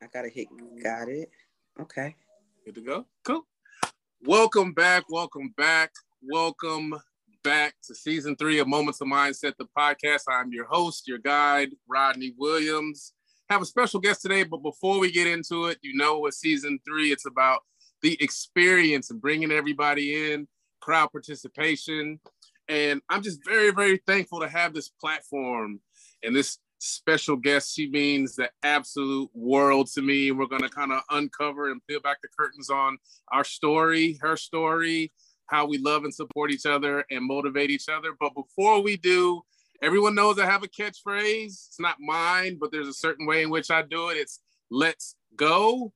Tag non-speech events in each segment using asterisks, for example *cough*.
I gotta hit. Mm. Got it. Okay. Good to go. Cool. Welcome back. Welcome back. Welcome back to season three of Moments of Mindset, the podcast. I'm your host, your guide, Rodney Williams. Have a special guest today, but before we get into it, you know, with season three, it's about the experience and bringing everybody in, crowd participation. And I'm just very, very thankful to have this platform and this special guest. She means the absolute world to me. We're going to kind of uncover and peel back the curtains on our story, her story, how we love and support each other and motivate each other. But before we do, everyone knows I have a catchphrase. It's not mine, but there's a certain way in which I do it. It's let's go.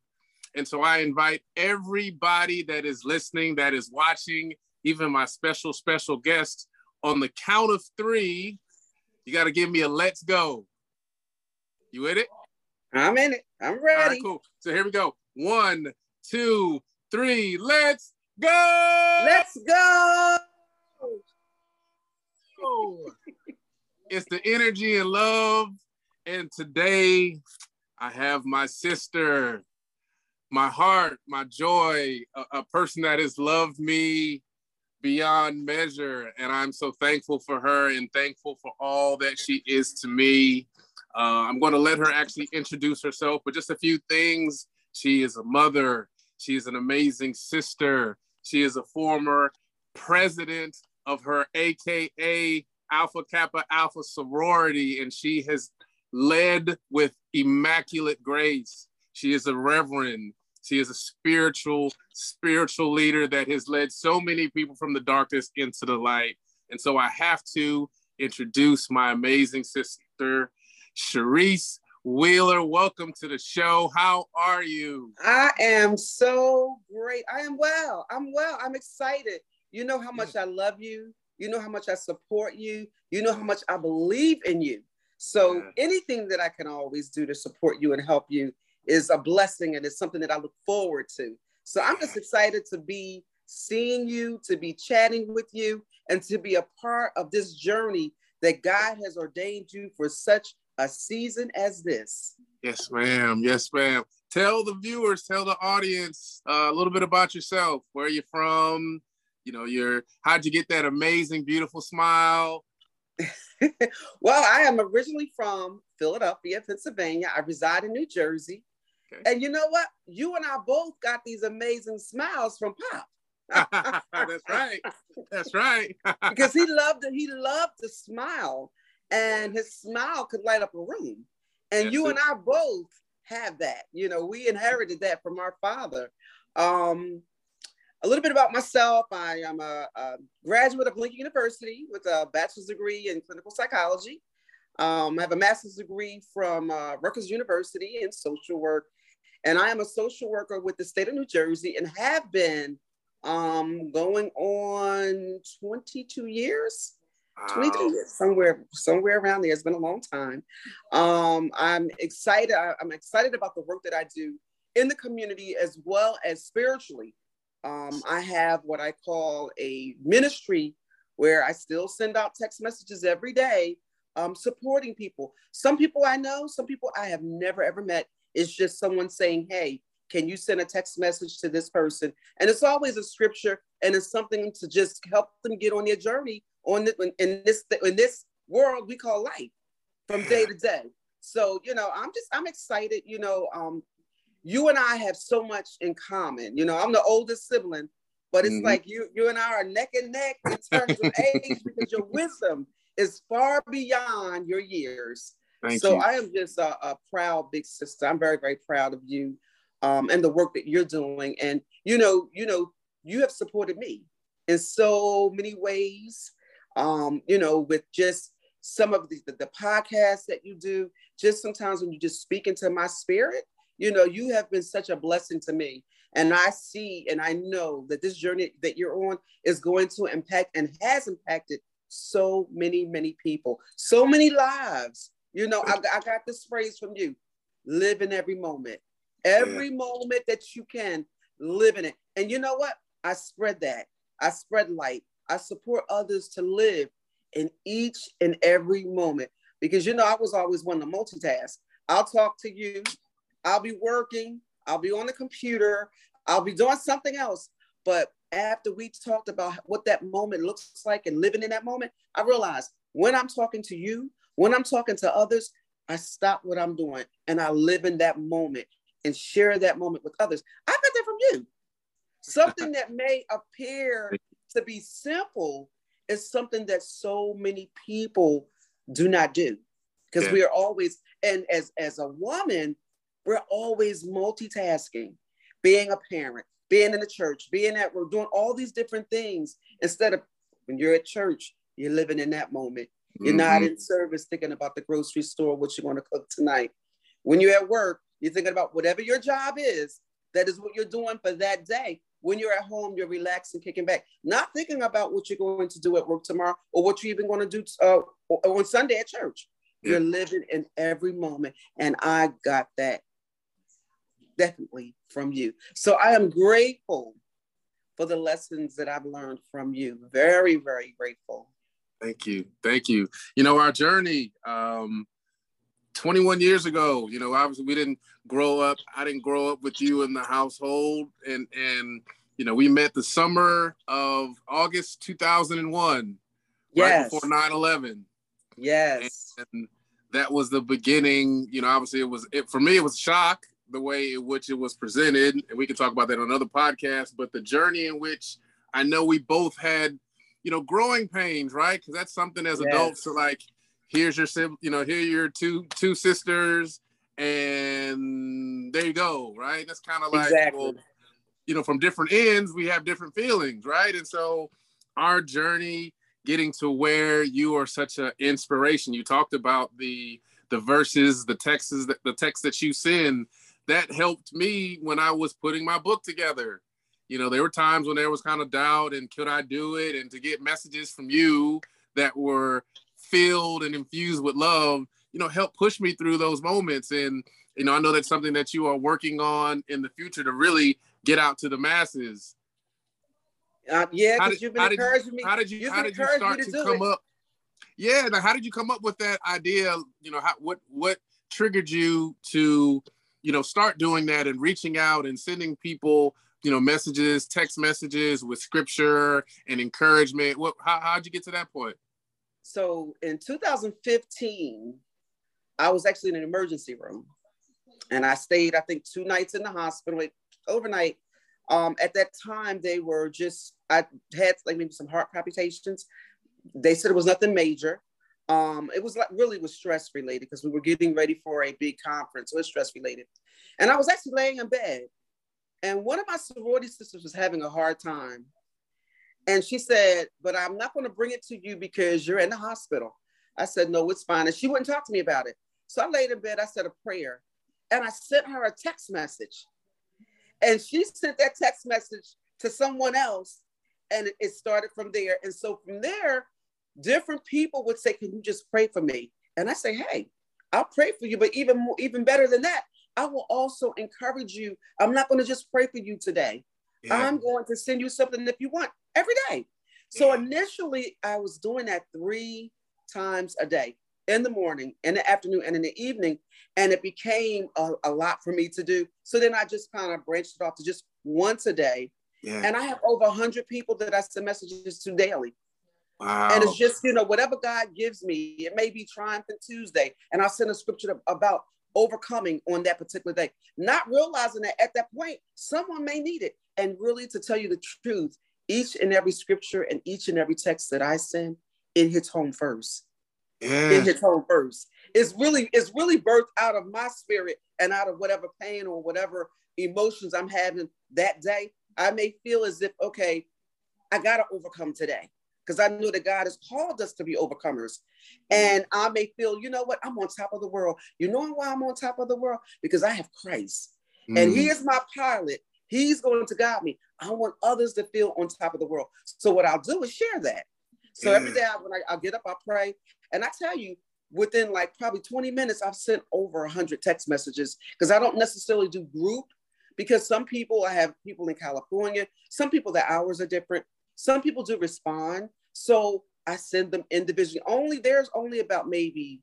And so I invite everybody that is listening, that is watching, even my special, special guest, on the count of three, you got to give me a let's go. You with it? I'm in it. I'm ready. All right, cool. So here we go. One, two, three. Let's go. Let's go. *laughs* it's the energy and love. And today I have my sister, my heart, my joy, a, a person that has loved me beyond measure. And I'm so thankful for her and thankful for all that she is to me. Uh, I'm going to let her actually introduce herself, but just a few things. She is a mother. She is an amazing sister. She is a former president of her AKA Alpha Kappa Alpha sorority, and she has led with immaculate grace. She is a reverend. She is a spiritual, spiritual leader that has led so many people from the darkness into the light. And so I have to introduce my amazing sister, Sharice Wheeler. Welcome to the show. How are you? I am so great. I am well. I'm well. I'm excited. You know how much I love you. You know how much I support you. You know how much I believe in you. So yeah. anything that I can always do to support you and help you is a blessing and it's something that I look forward to. So I'm just excited to be seeing you, to be chatting with you, and to be a part of this journey that God has ordained you for such a season as this. Yes, ma'am. Yes, ma'am. Tell the viewers, tell the audience uh, a little bit about yourself. Where you from? You know, your how'd you get that amazing, beautiful smile? *laughs* well, I am originally from Philadelphia, Pennsylvania. I reside in New Jersey. Okay. And you know what? You and I both got these amazing smiles from Pop. *laughs* That's right. That's right. *laughs* because he loved it. He loved to smile, and his smile could light up a room. And That's you it. and I both have that. You know, we inherited that from our father. Um, a little bit about myself. I am a, a, graduate of Lincoln University with a bachelor's degree in clinical psychology. Um, I have a master's degree from uh, Rutgers University in social work. And I am a social worker with the state of New Jersey and have been um, going on 22 years. Wow. 22 years, somewhere, somewhere around there. It's been a long time. Um, I'm excited. I, I'm excited about the work that I do in the community as well as spiritually. Um, I have what I call a ministry where I still send out text messages every day, um, supporting people. Some people I know, some people I have never ever met. It's just someone saying, "Hey, can you send a text message to this person?" And it's always a scripture, and it's something to just help them get on their journey on the, in this in this world we call life from day to day. So you know, I'm just I'm excited. You know, um, you and I have so much in common. You know, I'm the oldest sibling, but it's mm-hmm. like you you and I are neck and neck in terms of age *laughs* because your wisdom is far beyond your years. Thank so you. I am just a, a, proud big sister. I'm very very proud of you um, and the work that you're doing. And you know, you know, you have supported me in so many ways. Um, you know, with just some of the, the, the podcasts that you do, just sometimes when you just speak into my spirit, you know, you have been such a blessing to me. And I see and I know that this journey that you're on is going to impact and has impacted so many, many people, so many lives. You know, I, I got this phrase from you live in every moment, every yeah. moment that you can live in it. And you know what? I spread that. I spread light. I support others to live in each and every moment because you know I was always one to multitask. I'll talk to you, I'll be working, I'll be on the computer, I'll be doing something else. But after we talked about what that moment looks like and living in that moment, I realized when I'm talking to you, when I'm talking to others, I stop what I'm doing and I live in that moment and share that moment with others. I got that from you. Something that may appear to be simple is something that so many people do not do because yeah. we are always and as as a woman we're always multitasking being a parent being in the church being at we're doing all these different things instead of when you're at church you're living in that moment you're mm-hmm. not in service thinking about the grocery store what you're going to cook tonight when you're at work you're thinking about whatever your job is that is what you're doing for that day when you're at home, you're relaxing, kicking back, not thinking about what you're going to do at work tomorrow or what you're even going to do uh, on Sunday at church. You're living in every moment. And I got that definitely from you. So I am grateful for the lessons that I've learned from you. Very, very grateful. Thank you. Thank you. You know, our journey, um, 21 years ago, you know, obviously we didn't grow up. I didn't grow up with you in the household. And, and, you know, we met the summer of August 2001, yes. right before 9 11. Yes. And that was the beginning. You know, obviously it was it for me. It was shock the way in which it was presented, and we can talk about that on another podcast. But the journey in which I know we both had, you know, growing pains, right? Because that's something as yes. adults to like. Here's your you know, here are your two two sisters, and there you go, right? That's kind of like, exactly. well, you know, from different ends, we have different feelings, right? And so our journey getting to where you are such an inspiration. You talked about the the verses, the texts, that the text that you send. That helped me when I was putting my book together. You know, there were times when there was kind of doubt and could I do it? And to get messages from you that were filled and infused with love, you know, help push me through those moments. And, you know, I know that's something that you are working on in the future to really get out to the masses. Uh, yeah, because you've been encouraging me. How did you? How did you start to, to come it. up? Yeah, how did you come up with that idea? You know, how, what what triggered you to, you know, start doing that and reaching out and sending people, you know, messages, text messages with scripture and encouragement. What? How how'd you get to that point? So in 2015, I was actually in an emergency room, and I stayed, I think, two nights in the hospital, like overnight um, at that time, they were just, I had like maybe some heart palpitations. They said it was nothing major. Um, it was like really was stress related because we were getting ready for a big conference. So it was stress related. And I was actually laying in bed. And one of my sorority sisters was having a hard time. And she said, But I'm not going to bring it to you because you're in the hospital. I said, No, it's fine. And she wouldn't talk to me about it. So I laid in bed, I said a prayer, and I sent her a text message. And she sent that text message to someone else, and it started from there. And so from there, different people would say, "Can you just pray for me?" And I say, "Hey, I'll pray for you, but even more, even better than that, I will also encourage you. I'm not going to just pray for you today. Yeah. I'm going to send you something if you want every day." So initially, I was doing that three times a day in the morning, in the afternoon, and in the evening. And it became a, a lot for me to do. So then I just kind of branched it off to just once a day. Yeah. And I have over 100 people that I send messages to daily. Wow. And it's just, you know, whatever God gives me, it may be Triumphant Tuesday, and I'll send a scripture about overcoming on that particular day, not realizing that at that point, someone may need it. And really, to tell you the truth, each and every scripture and each and every text that I send, it hits home first yeah. in his home first. It's really, it's really birthed out of my spirit and out of whatever pain or whatever emotions I'm having that day. I may feel as if, okay, I gotta overcome today. Because I know that God has called us to be overcomers. And I may feel, you know what, I'm on top of the world. You know why I'm on top of the world? Because I have Christ. Mm. And He is my pilot. He's going to guide me. I want others to feel on top of the world. So what I'll do is share that. So yeah. every day I, when I, I get up, I pray, and I tell you, within like probably 20 minutes, I've sent over 100 text messages because I don't necessarily do group because some people, I have people in California, some people, the hours are different. Some people do respond. So I send them individually. Only there's only about maybe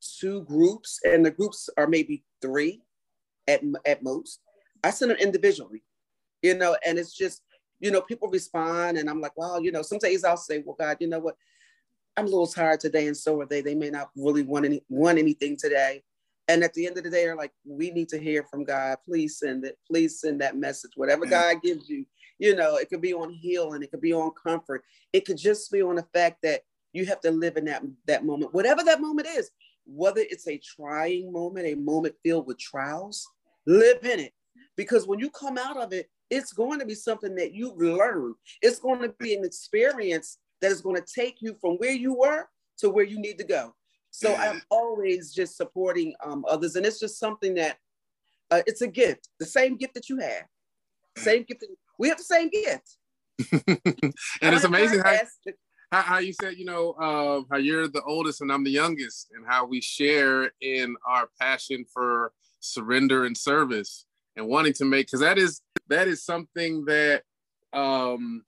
two groups, and the groups are maybe three. at, at most. I send them individually, you know, and it's just, you know, people respond and I'm like, wow, you know, some days I'll say, well, God, you know what? I'm a little tired today and so are they. They may not really want any want anything today. And at the end of the day, they're like, we need to hear from God. Please send it. Please send that message. Whatever God gives you, you know, it could be on healing, it could be on comfort. It could just be on the fact that you have to live in that, that moment, whatever that moment is, whether it's a trying moment, a moment filled with trials, live in it. Because when you come out of it, it's going to be something that you've learned. It's going to be an experience that is going to take you from where you were to where you need to go. So I'm always just supporting um, others, and it's just something that uh, it's a gift, the same gift that you have, same gift. That, we have the same gift. *laughs* and it's amazing how, how, how, you said, you know, uh, how you're the oldest and I'm the youngest, and how we share in our passion for surrender and service and wanting to make because that is that is something that um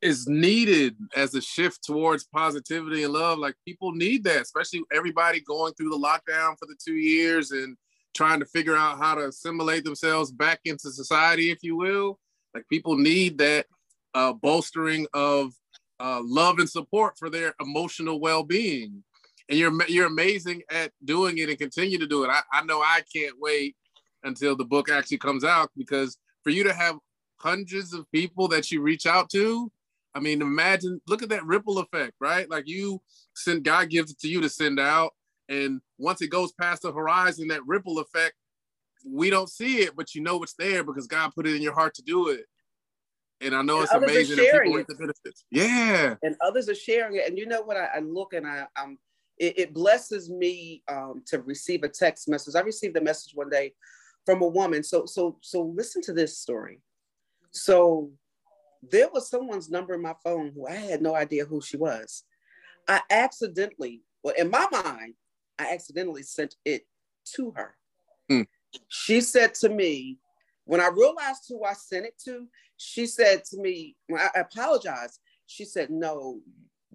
is needed as a shift towards positivity and love. Like people need that, especially everybody going through the lockdown for the two years and trying to figure out how to assimilate themselves back into society, if you will. Like people need that uh, bolstering of uh, love and support for their emotional well-being. And you're you're amazing at doing it and continue to do it. I, I know I can't wait until the book actually comes out because for you to have hundreds of people that you reach out to I mean, imagine, look at that ripple effect, right? Like you send, God gives it to you to send out. And once it goes past the horizon, that ripple effect, we don't see it, but you know it's there because God put it in your heart to do it. And I know and it's amazing that people reap the benefits. Yeah. And others are sharing it. And you know what? I, I look and I, I'm, it, it blesses me um, to receive a text message. I received a message one day from a woman. So, so, so listen to this story. So there was someone's number in my phone who I had no idea who she was. I accidentally, well, in my mind, I accidentally sent it to her. Hmm. She said to me, when I realized who I sent it to, she said to me, when I apologized, she said, No,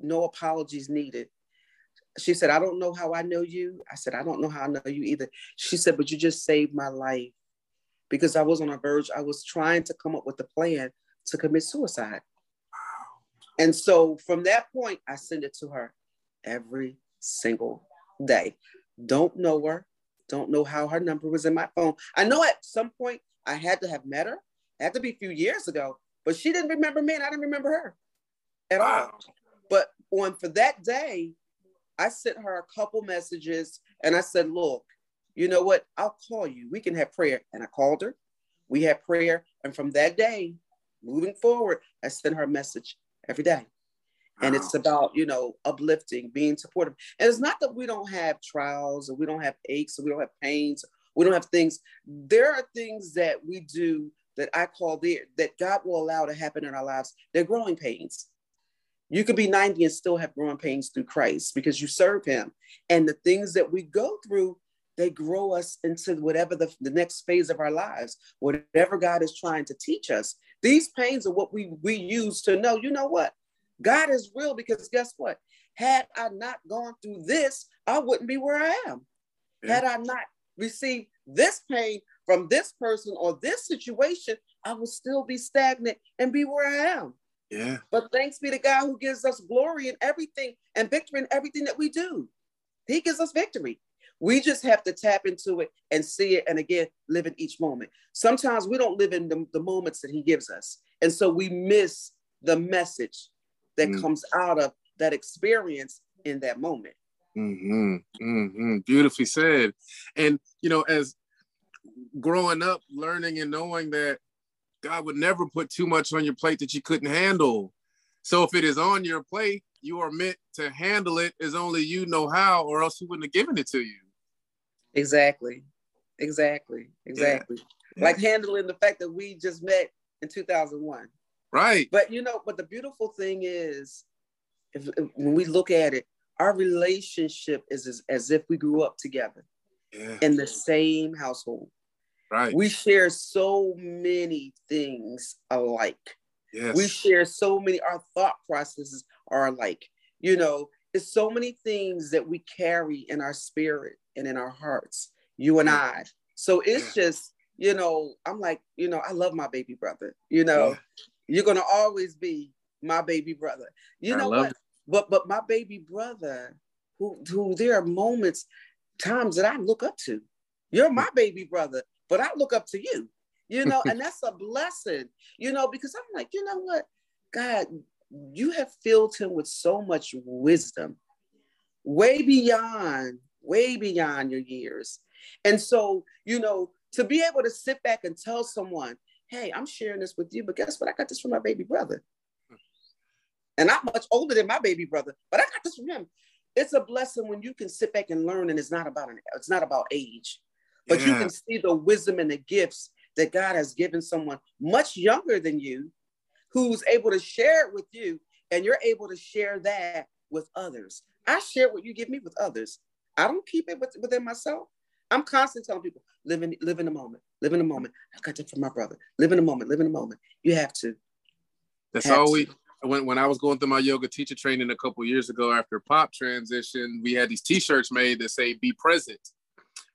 no apologies needed. She said, I don't know how I know you. I said, I don't know how I know you either. She said, But you just saved my life because I was on a verge. I was trying to come up with a plan to commit suicide. And so from that point, I send it to her every single day. Don't know her, don't know how her number was in my phone. I know at some point I had to have met her. It had to be a few years ago, but she didn't remember me and I didn't remember her at wow. all. But on for that day, I sent her a couple messages and I said, Look, you know what? I'll call you. We can have prayer. And I called her. We had prayer. And from that day, moving forward, I send her a message every day. And it's about, you know, uplifting, being supportive. And it's not that we don't have trials or we don't have aches or we don't have pains, we don't have things. There are things that we do that I call there that God will allow to happen in our lives. They're growing pains. You could be 90 and still have growing pains through Christ because you serve him. And the things that we go through, they grow us into whatever the, the next phase of our lives, whatever God is trying to teach us. These pains are what we, we use to know, you know what? God is real because guess what? Had I not gone through this, I wouldn't be where I am. Yeah. Had I not received this pain from this person or this situation, I would still be stagnant and be where I am. Yeah. But thanks be to God who gives us glory in everything and victory in everything that we do. He gives us victory. We just have to tap into it and see it and again live in each moment. Sometimes we don't live in the, the moments that he gives us. And so we miss the message that mm. comes out of that experience in that moment. Mm-hmm. Mm-hmm. Beautifully said. And, you know, as growing up, learning and knowing that God would never put too much on your plate that you couldn't handle. So if it is on your plate, you are meant to handle it as only you know how, or else he wouldn't have given it to you. Exactly. Exactly. Exactly. Yeah. Like handling the fact that we just met in 2001. Right. But you know, but the beautiful thing is, if, if when we look at it, our relationship is as, as if we grew up together yeah. in the same household. Right. We share so many things alike. Yes. We share so many, our thought processes are alike. You know, it's so many things that we carry in our spirit and in our hearts, you and I. So it's just, you know, I'm like, you know, I love my baby brother. You know, yeah. you're gonna always be my baby brother. You know what? It. But but my baby brother, who who there are moments, times that I look up to. You're my mm. baby brother, but I look up to you. You know, *laughs* and that's a blessing. You know, because I'm like, you know what, God, you have filled him with so much wisdom, way beyond, way beyond your years. And so, you know, to be able to sit back and tell someone, hey, I'm sharing this with you, but guess what? I got this from my baby brother. And I'm much older than my baby brother, but I got this from him. It's a blessing when you can sit back and learn, and it's not about an, it's not about age, but yeah. you can see the wisdom and the gifts that God has given someone much younger than you, who's able to share it with you, and you're able to share that with others. I share what you give me with others. I don't keep it within myself. I'm constantly telling people, live in, live in the moment, live in the moment. I got that from my brother. Live in the moment, live in the moment. You have to. That's have all we, when, when I was going through my yoga teacher training a couple years ago after pop transition, we had these t-shirts made that say be present.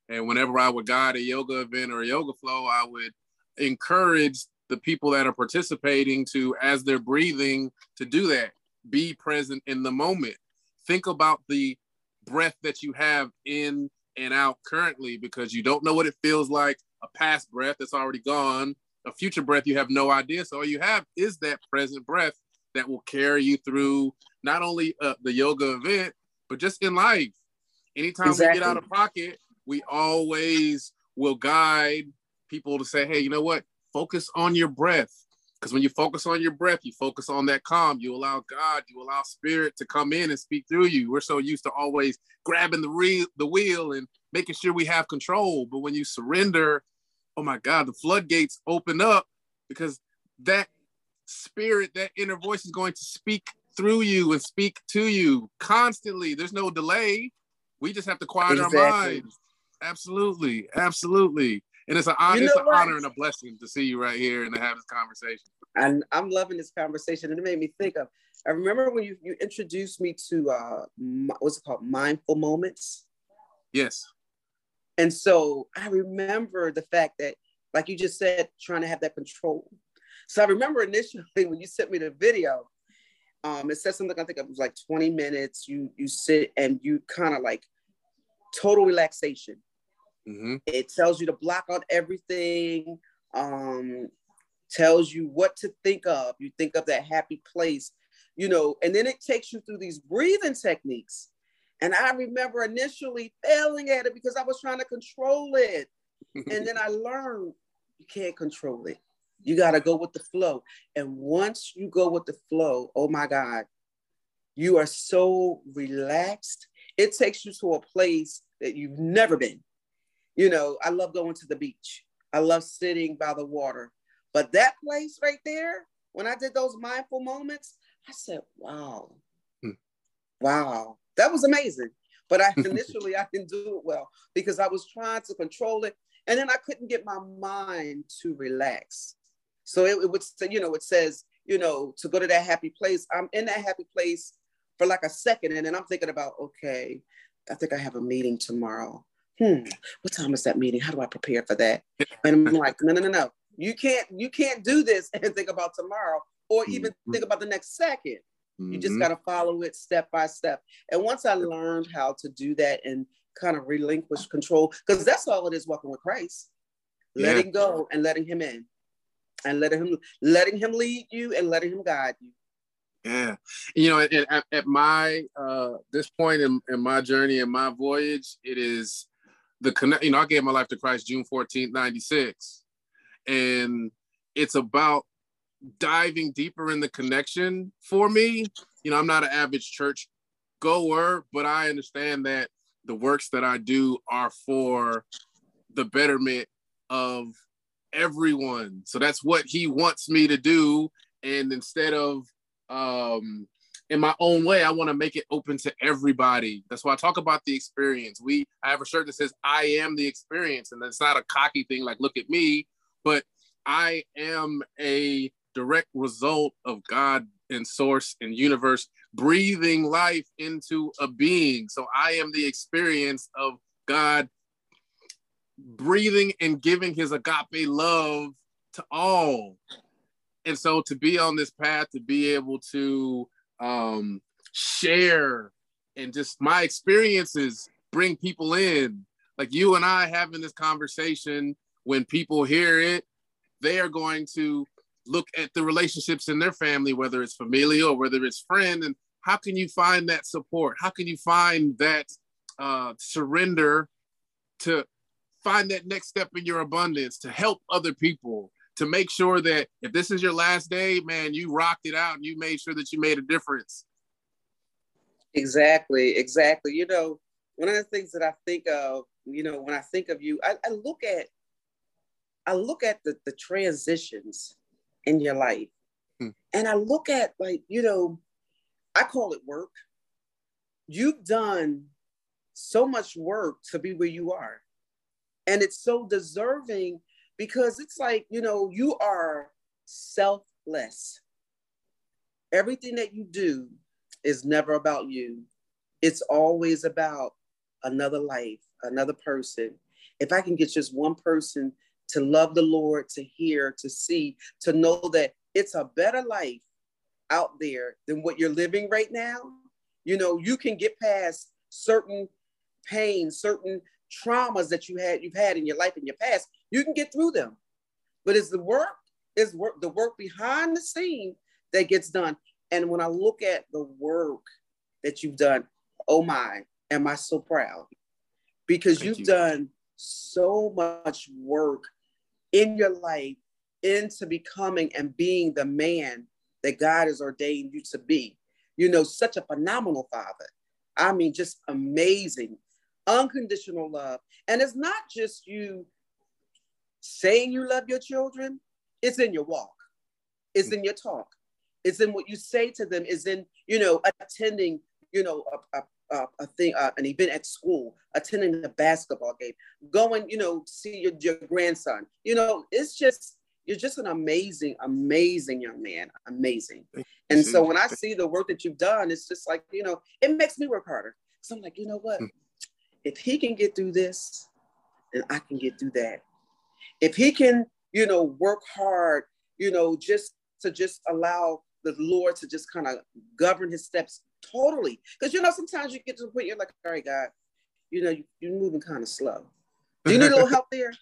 And whenever I would guide a yoga event or a yoga flow, I would encourage the people that are participating to, as they're breathing, to do that. Be present in the moment. Think about the breath that you have in and out currently because you don't know what it feels like. A past breath that's already gone, a future breath you have no idea. So all you have is that present breath that will carry you through not only uh, the yoga event, but just in life. Anytime exactly. we get out of pocket, we always will guide people to say, hey, you know what? Focus on your breath. Because when you focus on your breath, you focus on that calm. You allow God, you allow spirit to come in and speak through you. We're so used to always grabbing the, re- the wheel and making sure we have control. But when you surrender, oh my God, the floodgates open up because that spirit, that inner voice is going to speak through you and speak to you constantly. There's no delay. We just have to quiet exactly. our minds. Absolutely, absolutely. And it's an honor, you know it's an honor and a blessing to see you right here and to have this conversation. And I'm loving this conversation. And it made me think of, I remember when you, you introduced me to uh what's it called? Mindful moments. Yes. And so I remember the fact that, like you just said, trying to have that control. So I remember initially when you sent me the video, um, it said something I think it was like 20 minutes. You you sit and you kind of like total relaxation. Mm-hmm. It tells you to block out everything. Um, tells you what to think of. You think of that happy place, you know, and then it takes you through these breathing techniques. And I remember initially failing at it because I was trying to control it. *laughs* and then I learned you can't control it. You got to go with the flow. And once you go with the flow, oh my God, you are so relaxed. It takes you to a place that you've never been. You know, I love going to the beach. I love sitting by the water. But that place right there, when I did those mindful moments, I said, wow, hmm. wow, that was amazing. But I *laughs* initially I didn't do it well because I was trying to control it. And then I couldn't get my mind to relax. So it, it would say, you know, it says, you know, to go to that happy place. I'm in that happy place for like a second. And then I'm thinking about, okay, I think I have a meeting tomorrow. Hmm, what time is that meeting? How do I prepare for that? *laughs* And I'm like, no, no, no, no. You can't, you can't do this *laughs* and think about tomorrow or even mm-hmm. think about the next 2nd mm-hmm. You just mm-hmm. got to follow it step by step. And once I learned how to do that and kind of relinquish control, because that's all it is walking with Christ, yeah. letting go and letting him in and letting him letting him lead you and letting him guide you. Yeah, you know, at, at my uh, this point in, in my journey and my voyage, it is the connect. You know, I gave my life to Christ June 14th, 96. And it's about diving deeper in the connection for me. You know, I'm not an average church goer, but I understand that the works that I do are for the betterment of everyone. So that's what he wants me to do. And instead of um, in my own way, I want to make it open to everybody. That's why I talk about the experience. We I have a shirt that says I am the experience, and that's not a cocky thing like look at me, but I am a direct result of God and source and universe breathing life into a being. So I am the experience of God breathing and giving his agape love to all. And so to be on this path, to be able to um, share and just my experiences bring people in. Like you and I having this conversation, when people hear it, they are going to look at the relationships in their family, whether it's familial or whether it's friend, and how can you find that support? How can you find that uh, surrender to find that next step in your abundance to help other people? To make sure that if this is your last day, man, you rocked it out and you made sure that you made a difference. Exactly, exactly. You know, one of the things that I think of, you know, when I think of you, I, I look at I look at the, the transitions in your life. Hmm. And I look at like, you know, I call it work. You've done so much work to be where you are. And it's so deserving because it's like, you know, you are selfless. Everything that you do is never about you. It's always about another life, another person. If I can get just one person to love the Lord, to hear, to see, to know that it's a better life out there than what you're living right now. You know, you can get past certain pain, certain traumas that you had you've had in your life in your past. You can get through them. But it's the work, it's work, the work behind the scene that gets done. And when I look at the work that you've done, oh my, am I so proud? Because Thank you've you. done so much work in your life into becoming and being the man that God has ordained you to be. You know, such a phenomenal father. I mean, just amazing, unconditional love. And it's not just you saying you love your children, it's in your walk, it's in your talk, it's in what you say to them, is in, you know, attending, you know, a, a a thing, uh, an event at school, attending a basketball game, going, you know, see your, your grandson. You know, it's just you're just an amazing, amazing young man, amazing. And so when I see the work that you've done, it's just like you know, it makes me work harder. So I'm like, you know what? Hmm. If he can get through this, then I can get through that. If he can, you know, work hard, you know, just to just allow the Lord to just kind of govern his steps totally. Because you know, sometimes you get to the point you're like, all right, God, you know, you, are moving kind of slow. Do you need a little help there?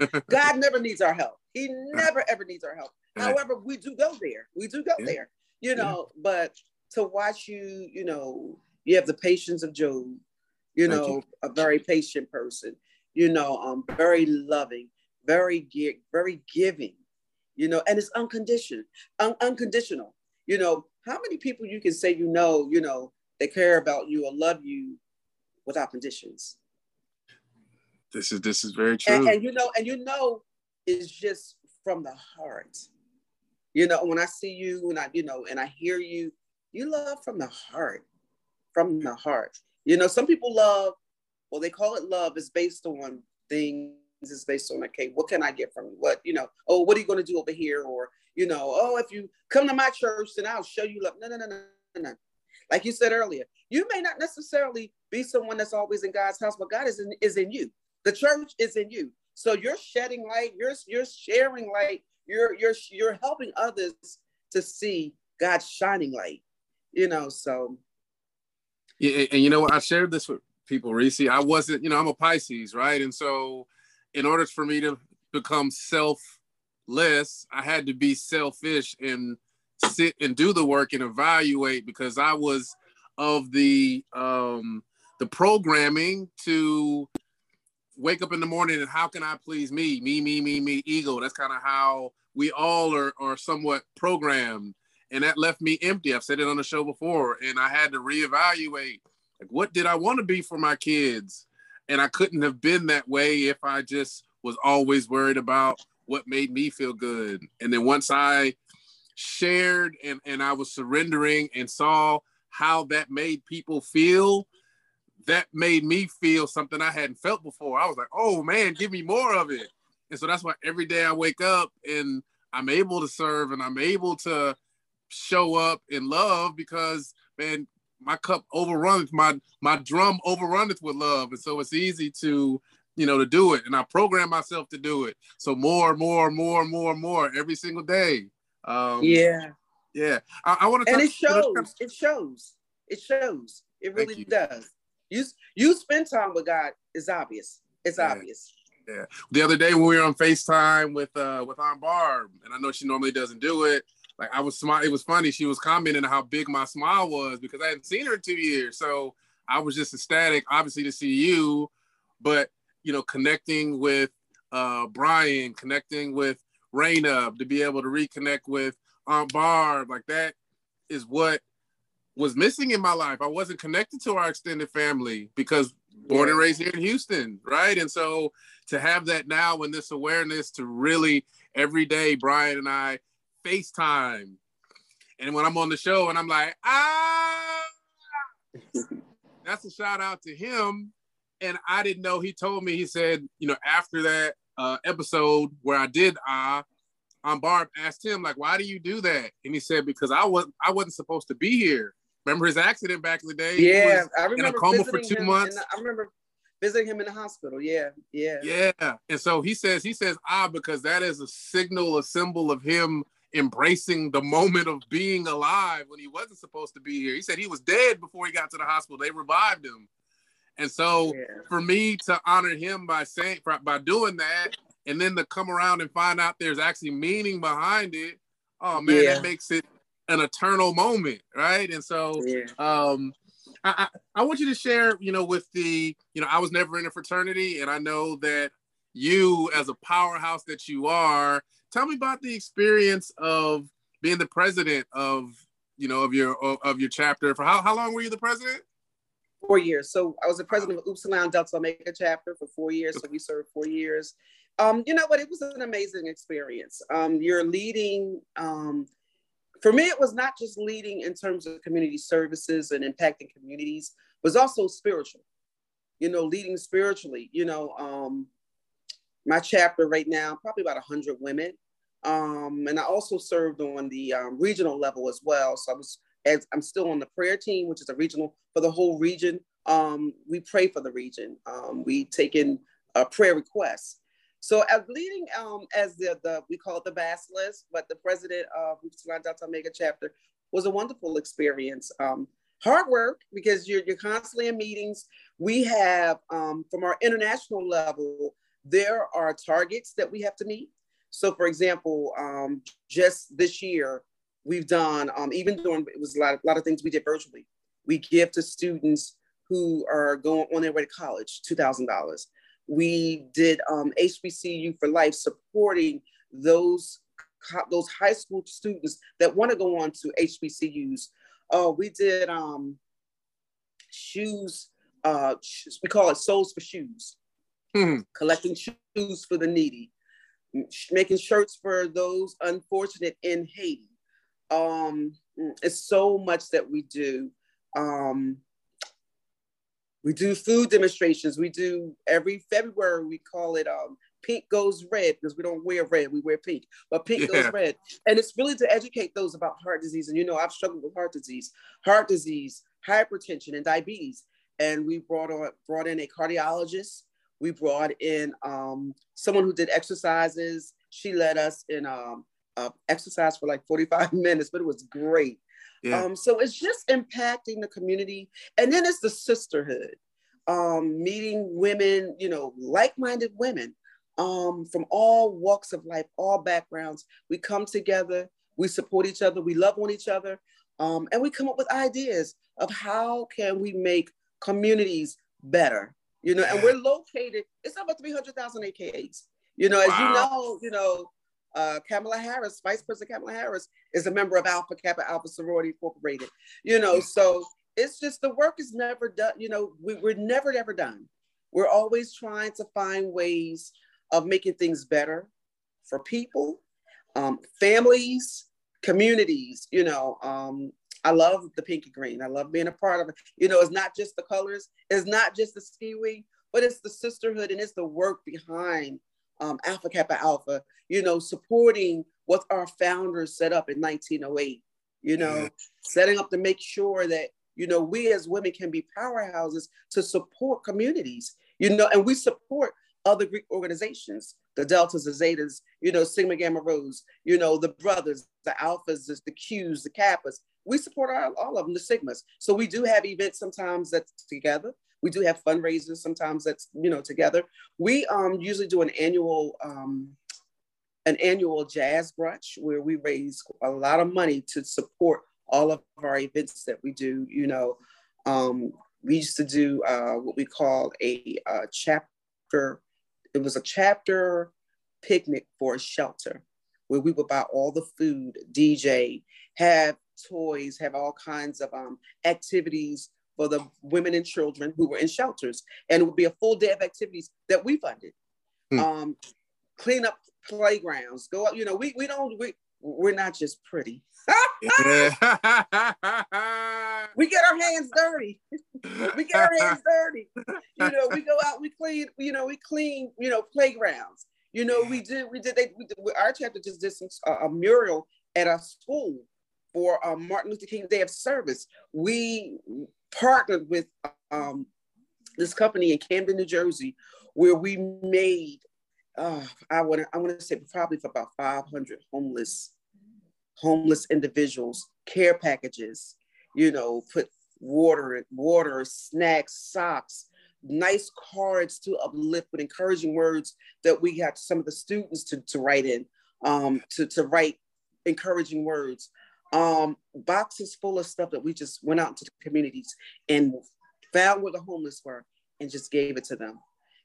*laughs* God never needs our help. He never ever needs our help. However, we do go there. We do go yeah. there, you know, yeah. but to watch you, you know, you have the patience of Job, you know, you. a very patient person, you know, um, very loving, very very giving, you know, and it's unconditional, un- unconditional. You know, how many people you can say you know, you know, they care about you or love you without conditions? This is this is very true. And, and you know, and you know, it's just from the heart. You know, when I see you and I, you know, and I hear you, you love from the heart, from the heart. You know, some people love, well, they call it love, is based on things, is based on, okay, what can I get from you? What, you know, oh, what are you going to do over here? Or, you know, oh, if you come to my church, then I'll show you love. No, no, no, no, no. Like you said earlier, you may not necessarily be someone that's always in God's house, but God is in, is in you. The church is in you. So you're shedding light, you're you're sharing light, you're you're you're helping others to see God's shining light. You know, so yeah, and you know what? I shared this with people, Reese. I wasn't, you know, I'm a Pisces, right? And so in order for me to become self less, I had to be selfish and sit and do the work and evaluate because I was of the um the programming to wake up in the morning and how can I please me, me, me, me, me, ego. That's kind of how we all are, are somewhat programmed. And that left me empty. I've said it on the show before. And I had to reevaluate like what did I want to be for my kids? And I couldn't have been that way if I just was always worried about what made me feel good. And then once I shared and, and I was surrendering and saw how that made people feel, that made me feel something I hadn't felt before. I was like, oh man, give me more of it. And so that's why every day I wake up and I'm able to serve and I'm able to show up in love because man, my cup overruns, my my drum overrunneth with love. And so it's easy to you know, to do it. And I program myself to do it. So more, more, more, more, more every single day. Um, yeah. Yeah. I, I want to, and it shows, it shows, it shows. It really you. does. You, you spend time with God is obvious. It's yeah. obvious. Yeah. The other day when we were on FaceTime with uh with Aunt Barb, and I know she normally doesn't do it. Like I was smile. It was funny. She was commenting how big my smile was because I hadn't seen her in two years. So I was just ecstatic, obviously, to see you, but you know, connecting with uh Brian, connecting with Raina, to be able to reconnect with Aunt Barb, like that is what was missing in my life. I wasn't connected to our extended family because born and raised here in Houston, right? And so to have that now and this awareness to really every day, Brian and I FaceTime. And when I'm on the show and I'm like, ah, that's a shout out to him. And I didn't know he told me, he said, you know, after that uh, episode where I did ah, Aunt Barb asked him, like, why do you do that? And he said, because I was I wasn't supposed to be here. Remember his accident back in the day? Yeah, I remember in a coma for two months. The, I remember visiting him in the hospital. Yeah, yeah, yeah. And so he says, he says, ah, because that is a signal, a symbol of him embracing the moment of being alive when he wasn't supposed to be here. He said he was dead before he got to the hospital. They revived him. And so yeah. for me to honor him by saying by doing that and then to come around and find out there's actually meaning behind it, oh man, yeah. that makes it an eternal moment, right? And so yeah. um I, I, I want you to share, you know, with the, you know, I was never in a fraternity, and I know that you, as a powerhouse that you are, tell me about the experience of being the president of, you know, of your of your chapter. For how, how long were you the president? Four years. So I was the president of Upsilon Delta Omega chapter for four years. So we served four years. Um, you know what? It was an amazing experience. Um, you're leading um, for me, it was not just leading in terms of community services and impacting communities, was also spiritual. You know, leading spiritually. You know, um, my chapter right now, probably about hundred women, um, and I also served on the um, regional level as well. So I was, as I'm still on the prayer team, which is a regional for the whole region. Um, we pray for the region. Um, we take in uh, prayer requests. So as leading um, as the, the, we call it the Basileus, but the president of Upsilon Delta Omega chapter was a wonderful experience. Um, hard work because you're, you're constantly in meetings. We have, from our international level, there are targets that we have to meet. So for example, um, just this year, we've done, um, even during, it was a lot, a lot of things we did virtually. We give to students who are going on their way to college, $2,000 we did um, HBCU for Life, supporting those those high school students that want to go on to HBCUs. Uh, we did um, shoes. Uh, we call it Souls for Shoes. Mm-hmm. Collecting shoes for the needy, making shirts for those unfortunate in Haiti. Um, it's so much that we do. Um, we do food demonstrations. We do every February, we call it um, Pink Goes Red because we don't wear red, we wear pink, but pink yeah. goes red. And it's really to educate those about heart disease. And you know, I've struggled with heart disease, heart disease, hypertension, and diabetes. And we brought on brought in a cardiologist. We brought in um, someone who did exercises. She led us in um, uh, exercise for like 45 *laughs* minutes, but it was great. Yeah. Um, so it's just impacting the community. And then it's the sisterhood, um, meeting women, you know, like minded women um, from all walks of life, all backgrounds. We come together, we support each other, we love on each other, um, and we come up with ideas of how can we make communities better. You know, and we're located, it's about 300,000 AKAs. You know, as wow. you know, you know, uh, Kamala Harris, Vice President Kamala Harris, is a member of Alpha Kappa Alpha Sorority Incorporated. You know, so it's just the work is never done. You know, we, we're never ever done. We're always trying to find ways of making things better for people, um, families, communities. You know, um, I love the pink and green. I love being a part of it. You know, it's not just the colors, it's not just the Skee-Wee, but it's the sisterhood and it's the work behind um, Alpha Kappa Alpha, you know, supporting what our founders set up in 1908, you know, yeah. setting up to make sure that, you know, we as women can be powerhouses to support communities, you know, and we support other Greek organizations, the Deltas, the Zetas, you know, Sigma Gamma Rhos, you know, the brothers, the Alphas, the Qs, the Kappas. We support all, all of them, the Sigmas. So we do have events sometimes that's together. We do have fundraisers sometimes that's, you know, together. We um, usually do an annual um, an annual jazz brunch where we raise a lot of money to support all of our events that we do. You know, um, we used to do uh, what we call a, a chapter. It was a chapter picnic for a shelter where we would buy all the food, DJ, have toys, have all kinds of um, activities for the women and children who were in shelters. And it would be a full day of activities that we funded. Hmm. Um, clean up playgrounds, go up, you know, we, we don't, we, we're not just pretty. We get our hands dirty. we get our hands dirty. You know, we go out, we clean, you know, we clean, you know, playgrounds. You know, we did, we did, they, we did our chapter just did some, uh, a mural at a school for um, Martin Luther King Day of Service. We partnered with um, this company in Camden, New Jersey, where we made, uh, I want to, I want to say probably for about 500 homeless homeless individuals care packages, you know, put water, water, snacks, socks, nice cards to uplift with encouraging words that we got some of the students to, to write in, um, to, to write encouraging words. Um, boxes full of stuff that we just went out into the communities and found where the homeless were and just gave it to them.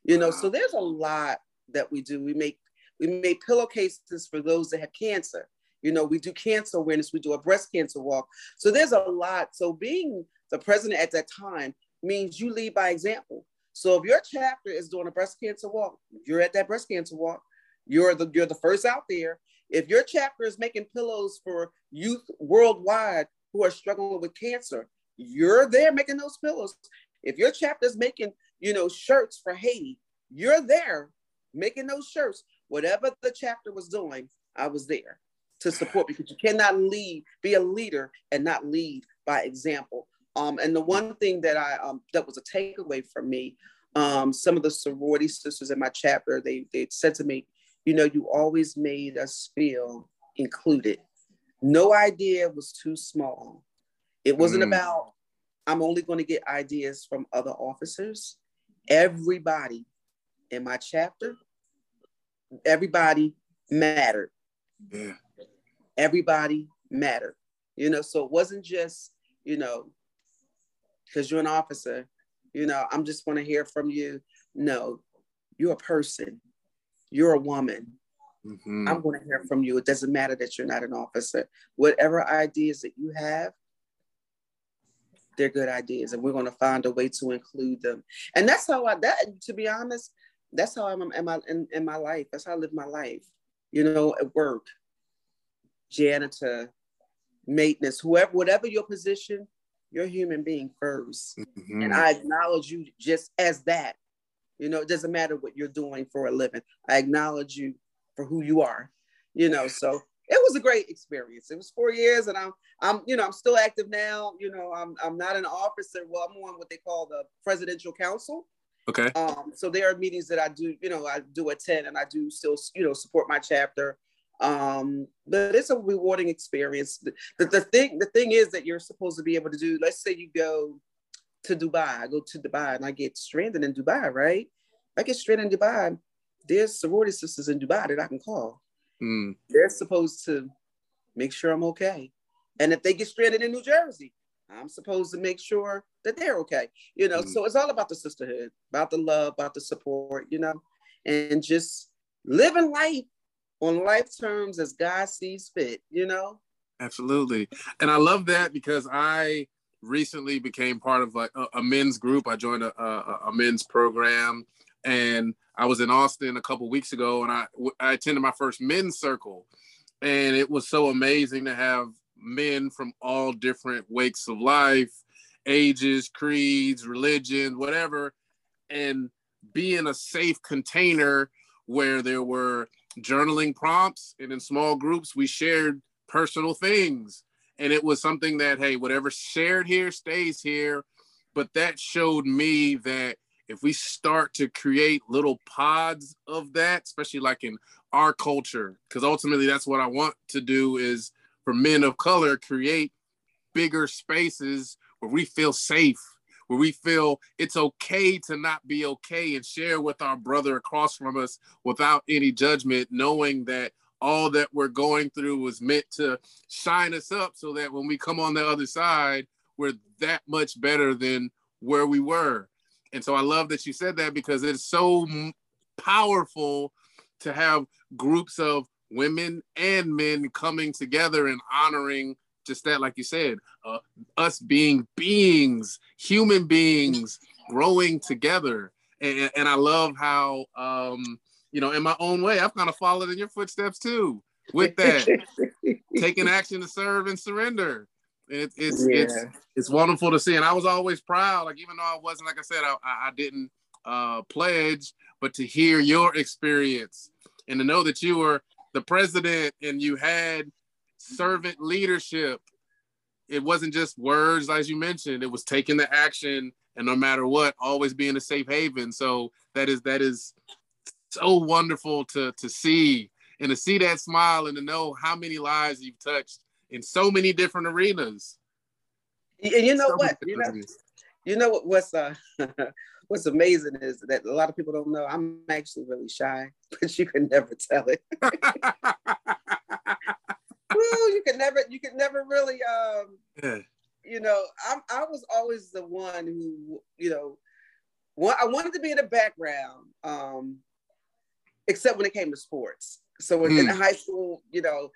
You know, so there's a lot that we do. We make we make pillowcases for those that have cancer. You know, we do cancer awareness, we do a breast cancer walk. So there's a lot. So being the president at that time means you lead by example. So if your chapter is doing a breast cancer walk, you're at that breast cancer walk, you're the you're the first out there. If your chapter is making pillows for youth worldwide who are struggling with cancer, you're there making those pillows. If your chapter is making, you know, shirts for Haiti, you're there making those shirts. Whatever the chapter was doing, I was there to support because you cannot lead, be a leader and not lead by example. Um, and the one thing that I um, that was a takeaway from me, um, some of the sorority sisters in my chapter, they they said to me, you know, you always made us feel included. No idea was too small. It wasn't mm. about I'm only going to get ideas from other officers. Everybody in my chapter, everybody mattered. Yeah everybody mattered, you know. So it wasn't just, you know, because you're an officer, you know, I'm just want to hear from you. No, you're a person, you're a woman. Mm-hmm. I'm going to hear from you. It doesn't matter that you're not an officer. Whatever ideas that you have, they're good ideas, and we're going to find a way to include them. And that's how I. That, to be honest, that's how I'm in my in, in my life. That's how I live my life. You know, at work, janitor, maintenance, whoever, whatever your position, you're a human being 1st mm-hmm. And I acknowledge you just as that. You know, it doesn't matter what you're doing for a living. I acknowledge you for who you are. You know, so it was a great experience. It was four years, and I'm, I'm, you know, I'm still active now. You know, I'm, I'm not an officer. Well, I'm on what they call the presidential council. Okay. Um, so there are meetings that I do, you know, I do attend, and I do still, you know, support my chapter um but it's a rewarding experience. The, the, the, thing the thing is that you're supposed to be able to do let's say you go to dubai i go to dubai and i get stranded in dubai right? I get stranded in dubai there's sorority sisters in dubai that i can call. Mm. they're supposed to make sure i'm okay. And if they get stranded in new jersey i'm supposed to make sure that they're okay you know? Mm. so it's all about the sisterhood about the love about the support you know? And just living life on life terms as God sees fit, you know? Absolutely. And I love that because I recently became part of like a, a men's group. I joined a, a, a, men's program and I was in Austin a couple weeks ago and I, I attended my first men's circle. And it was so amazing to have men from all different wakes of life, ages, creeds, religions, whatever, and be in a safe container where there were journaling prompts and in small groups we shared personal things. And it was something that hey whatever shared here stays here. But that showed me that if we start to create little pods of that, especially like in our culture, because ultimately that's what I want to do is for men of color create bigger spaces where we feel safe, where we feel it's okay to not be okay and share with our brother across from us without any judgment, knowing that all that we're going through was meant to shine us up so that when we come on the other side, we're that much better than where we were. And so I love that you said that because it's so powerful to have groups of women and men coming together and honoring just that, like you said, uh, us being beings, human beings growing together. And, and I love how, um, you know, in my own way, I've kind of followed in your footsteps too with that, *laughs* taking action to serve and surrender. It, it's yeah. it's it's wonderful to see, and I was always proud. Like even though I wasn't, like I said, I, I didn't uh, pledge, but to hear your experience and to know that you were the president and you had servant leadership. It wasn't just words, as you mentioned. It was taking the action, and no matter what, always being a safe haven. So that is that is so wonderful to to see and to see that smile and to know how many lives you've touched in so many different arenas. And you know so what? You know, you know what, what's uh *laughs* what's amazing is that a lot of people don't know I'm actually really shy, *laughs* but you can never tell it. *laughs* You could never you can never really um yeah. you know, I'm I was always the one who, you know, I wanted to be in the background, um, except when it came to sports. So in, mm. in hmm. high school, you know,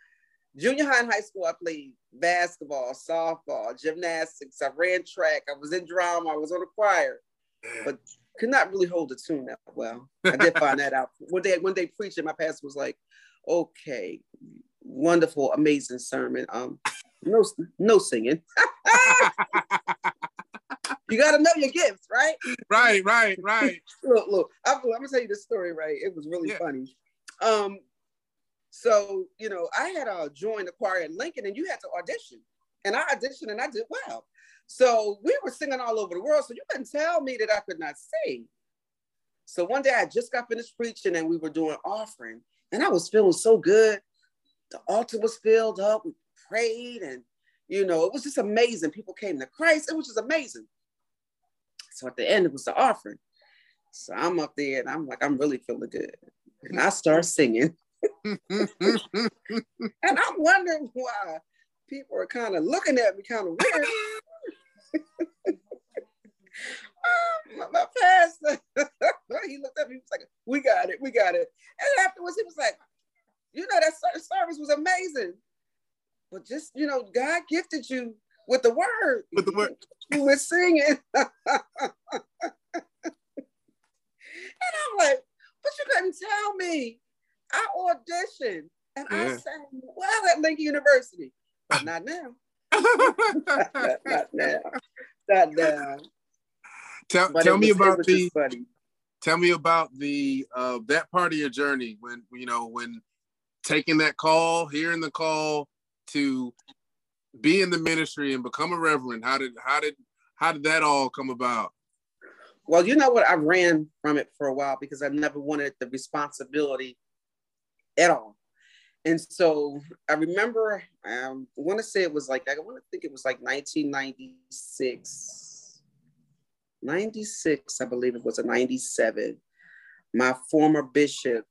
junior high and high school, I played basketball, softball, gymnastics. I ran track. I was in drama. I was on a choir, but could not really hold a tune that well. I did find that out one day. One day preaching, my pastor was like, "Okay, wonderful, amazing sermon. Um, no, no singing. *laughs* you got to know your gifts, right? Right, right, right. *laughs* look, look. I'm, I'm, gonna tell you this story. Right, it was really yeah. funny. Um, so, you know, I had uh, joined the choir in Lincoln and you had to audition. And I auditioned and I did well. So we were singing all over the world. So you couldn't tell me that I could not sing. So one day I just got finished preaching and we were doing offering. And I was feeling so good. The altar was filled up. We prayed and, you know, it was just amazing. People came to Christ. It was just amazing. So at the end, it was the offering. So I'm up there and I'm like, I'm really feeling good. And I start singing. *laughs* and I'm wondering why people are kind of looking at me kind of weird. *laughs* Oh, my, my pastor, *laughs* he looked at me, he was like, we got it, we got it. And afterwards, he was like, you know, that service was amazing. But just, you know, God gifted you with the word. With the word. You were singing. *laughs* and I'm like, but you couldn't tell me I auditioned and yeah. I sang well at Lincoln University, but not now. *laughs* not, now. Not now. Tell, tell me about the tell me about the uh, that part of your journey when you know when taking that call, hearing the call to be in the ministry and become a reverend. How did how did how did that all come about? Well, you know what? I ran from it for a while because I never wanted the responsibility at all. And so I remember, um, I want to say it was like, I want to think it was like 1996. 96, I believe it was a 97. My former bishop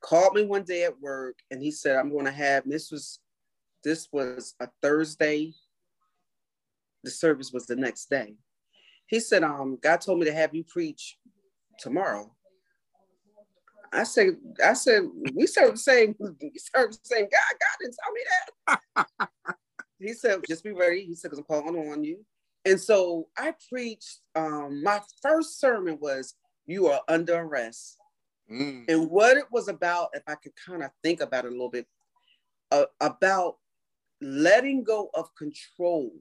called me one day at work and he said, I'm going to have, this was, this was a Thursday. The service was the next day. He said, um, God told me to have you preach tomorrow. I said, I said, we serve the same, we serve the same God. God didn't tell me that. *laughs* he said, just be ready. He said, because I'm calling on you. And so I preached, um, my first sermon was, You are under arrest. Mm. And what it was about, if I could kind of think about it a little bit, uh, about letting go of control,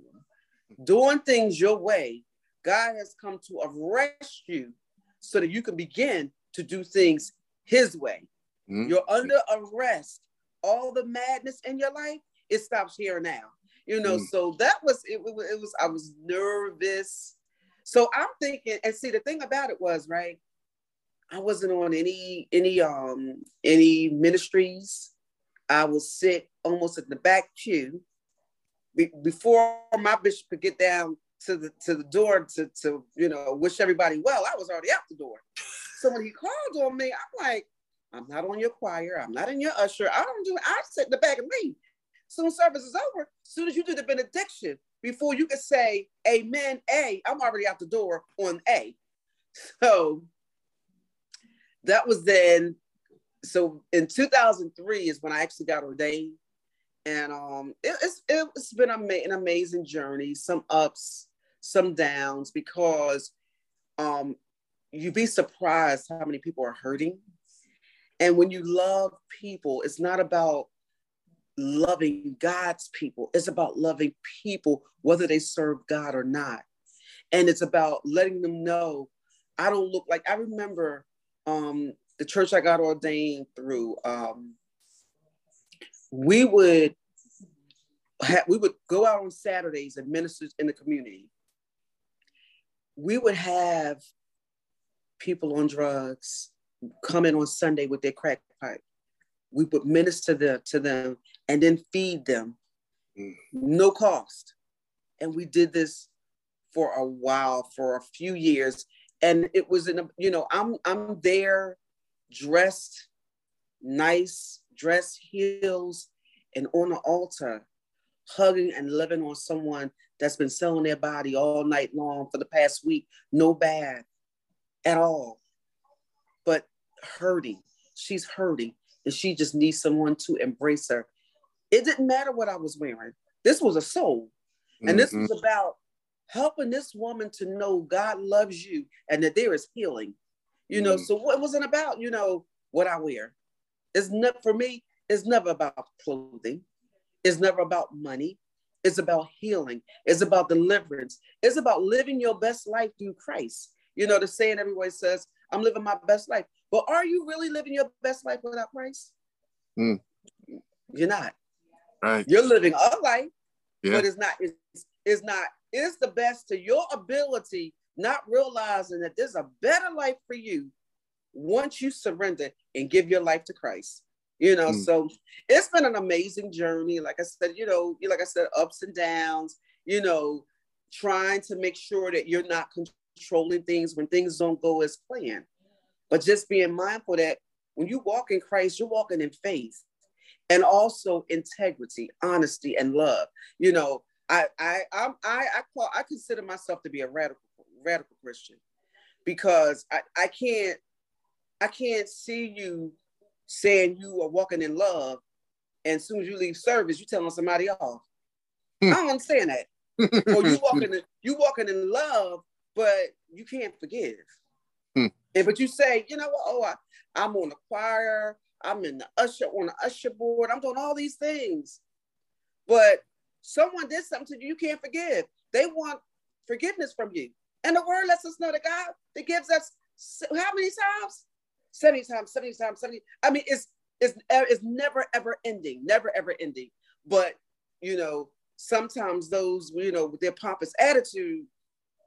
doing things your way. God has come to arrest you so that you can begin to do things his way. Mm-hmm. You're under arrest. All the madness in your life, it stops here now. You know, mm-hmm. so that was it, it, was I was nervous. So I'm thinking, and see, the thing about it was, right, I wasn't on any any um any ministries. I would sit almost at the back pew be, before my bishop could get down to the to the door to to you know wish everybody well. I was already out the door. So when he called on me, I'm like, I'm not on your choir. I'm not in your usher. I don't do. I sit in the back and leave. Soon service is over. Soon as you do the benediction, before you can say Amen, A, I'm already out the door on A. So that was then. So in 2003 is when I actually got ordained, and um, it, it's it's been an amazing journey. Some ups, some downs, because um, you'd be surprised how many people are hurting. And when you love people, it's not about loving God's people. It's about loving people, whether they serve God or not. And it's about letting them know I don't look like I remember um, the church I got ordained through. Um, we would have, we would go out on Saturdays and minister in the community. We would have people on drugs come in on Sunday with their crack pipe. We would minister them, to them and then feed them, mm. no cost. And we did this for a while, for a few years. And it was in a, you know, I'm I'm there dressed nice, dress heels, and on the altar, hugging and loving on someone that's been selling their body all night long for the past week, no bad at all, but hurting. She's hurting, and she just needs someone to embrace her. It didn't matter what I was wearing. This was a soul, and mm-hmm. this was mm-hmm. about helping this woman to know God loves you and that there is healing. You know, mm-hmm. so it wasn't about you know what I wear. It's not for me. It's never about clothing. It's never about money. It's about healing. It's about deliverance. It's about living your best life through Christ. You know, the saying everyone says, I'm living my best life. But are you really living your best life without Christ? Mm. You're not. Right. You're living a life, yeah. but it's not, it's, it's not, it's the best to your ability, not realizing that there's a better life for you once you surrender and give your life to Christ. You know, mm. so it's been an amazing journey. Like I said, you know, like I said, ups and downs, you know, trying to make sure that you're not controlling things when things don't go as planned. But just being mindful that when you walk in Christ, you're walking in faith and also integrity, honesty, and love. You know, I I I'm, I I call I consider myself to be a radical radical Christian because I, I can't I can't see you saying you are walking in love and as soon as you leave service, you telling somebody off. Hmm. I don't understand that. *laughs* or you walking in, you walking in love, but you can't forgive. Hmm. And but you say, you know what? Oh, I, I'm on the choir. I'm in the usher on the usher board. I'm doing all these things, but someone did something to you. You can't forgive. They want forgiveness from you, and the word lets us know that God that gives us how many times? 70 times, 70 times, 70. I mean, it's it's it's never ever ending, never ever ending. But you know, sometimes those, you know, with their pompous attitude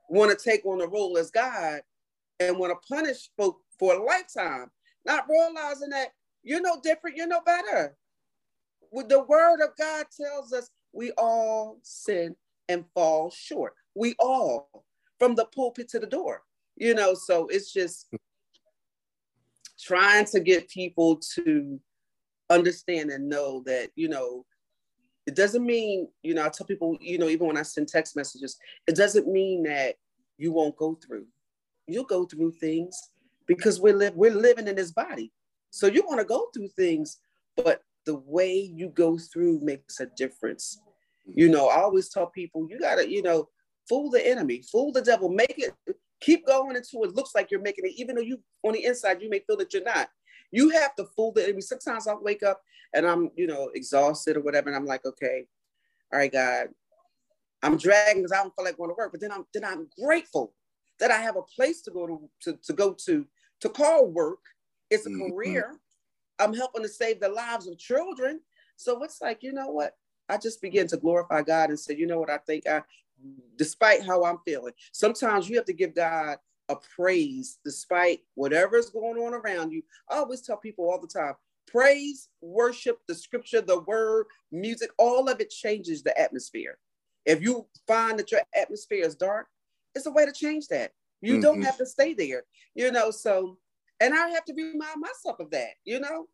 want to take on the role as God and want to punish folk for a lifetime, not realizing that you're no different, you're no better. With the word of God tells us we all sin and fall short. We all, from the pulpit to the door, you know, so it's just trying to get people to understand and know that, you know, it doesn't mean, you know, I tell people, you know, even when I send text messages, it doesn't mean that you won't go through. You'll go through things because we're live we're living in this body. So you want to go through things, but the way you go through makes a difference. You know, I always tell people you gotta, you know, fool the enemy, fool the devil, make it keep going until it looks like you're making it, even though you on the inside you may feel that you're not. You have to fool the enemy. Sometimes I'll wake up and I'm, you know, exhausted or whatever, and I'm like, okay, all right, God, I'm dragging because I don't feel like going to work. But then I'm then I'm grateful that I have a place to go to to, to go to to call work. It's a mm-hmm. career. I'm helping to save the lives of children. So it's like, you know what? I just begin to glorify God and say, you know what? I think I despite how I'm feeling. Sometimes you have to give God a praise despite whatever is going on around you. I always tell people all the time praise, worship, the scripture, the word, music, all of it changes the atmosphere. If you find that your atmosphere is dark, it's a way to change that. You mm-hmm. don't have to stay there, you know. So, and I have to remind myself of that, you know.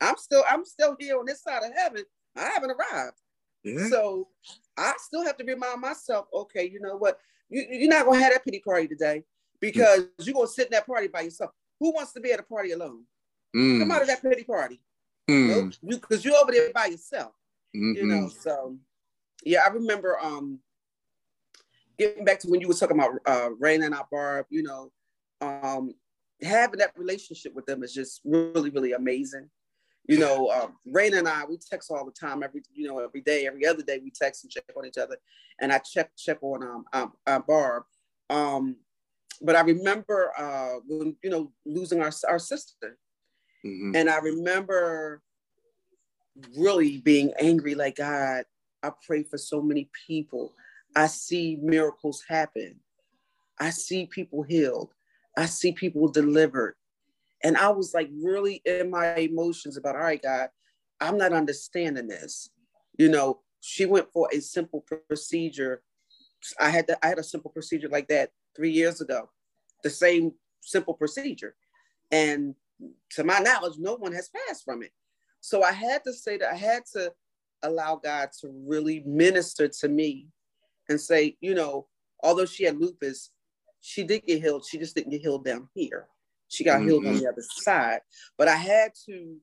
I'm still, I'm still here on this side of heaven. I haven't arrived. Yeah. So I still have to remind myself, okay, you know what? You, you're not gonna have that pity party today because mm. you're gonna sit in that party by yourself. Who wants to be at a party alone? Mm. Come out of that pity party. Mm. You because you, are over there by yourself. Mm-hmm. You know, so yeah, I remember um getting back to when you were talking about uh Rain and Aunt Barb, you know, um having that relationship with them is just really, really amazing. You know, um, Rain and I, we text all the time, every you know, every day, every other day, we text and check on each other. And I check check on um, um uh, Barb. Um, but I remember uh, when you know losing our our sister, mm-hmm. and I remember really being angry. Like God, I pray for so many people. I see miracles happen. I see people healed. I see people delivered. And I was like really in my emotions about, all right, God, I'm not understanding this. You know, she went for a simple procedure. I had to, I had a simple procedure like that three years ago, the same simple procedure. And to my knowledge, no one has passed from it. So I had to say that I had to allow God to really minister to me and say, you know, although she had lupus, she did get healed. She just didn't get healed down here. She got mm-hmm. healed on mm-hmm. the other side. But I had to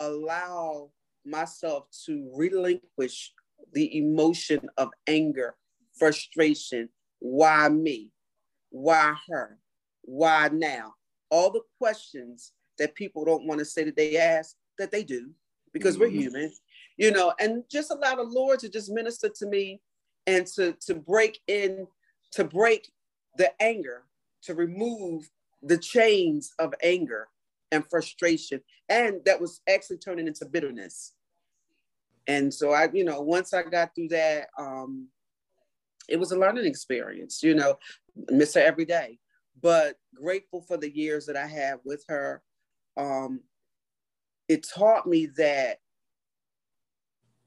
allow myself to relinquish the emotion of anger, frustration. Why me? Why her? Why now? All the questions that people don't want to say that they ask, that they do, because mm-hmm. we're human, you know, and just allow the Lord to just minister to me and to, to break in, to break the anger, to remove the chains of anger and frustration. And that was actually turning into bitterness. And so I, you know, once I got through that, um, it was a learning experience, you know, miss her every day, but grateful for the years that I had with her. Um, it taught me that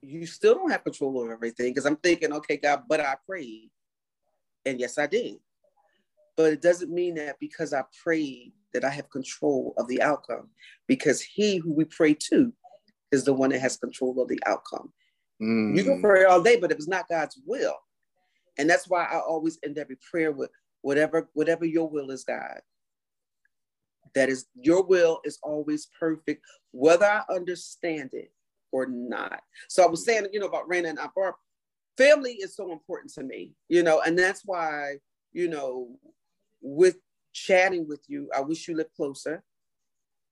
you still don't have control over everything because I'm thinking, okay, God, but I prayed. And yes, I did. But it doesn't mean that because I prayed that I have control of the outcome, because he who we pray to is the one that has control of the outcome. Mm. You can pray all day, but if it's not God's will, and that's why I always end every prayer with whatever, whatever your will is, God. That is your will is always perfect, whether I understand it or not. So I was saying, you know, about Raina and Barb, family is so important to me, you know, and that's why, you know, with chatting with you. I wish you lived closer.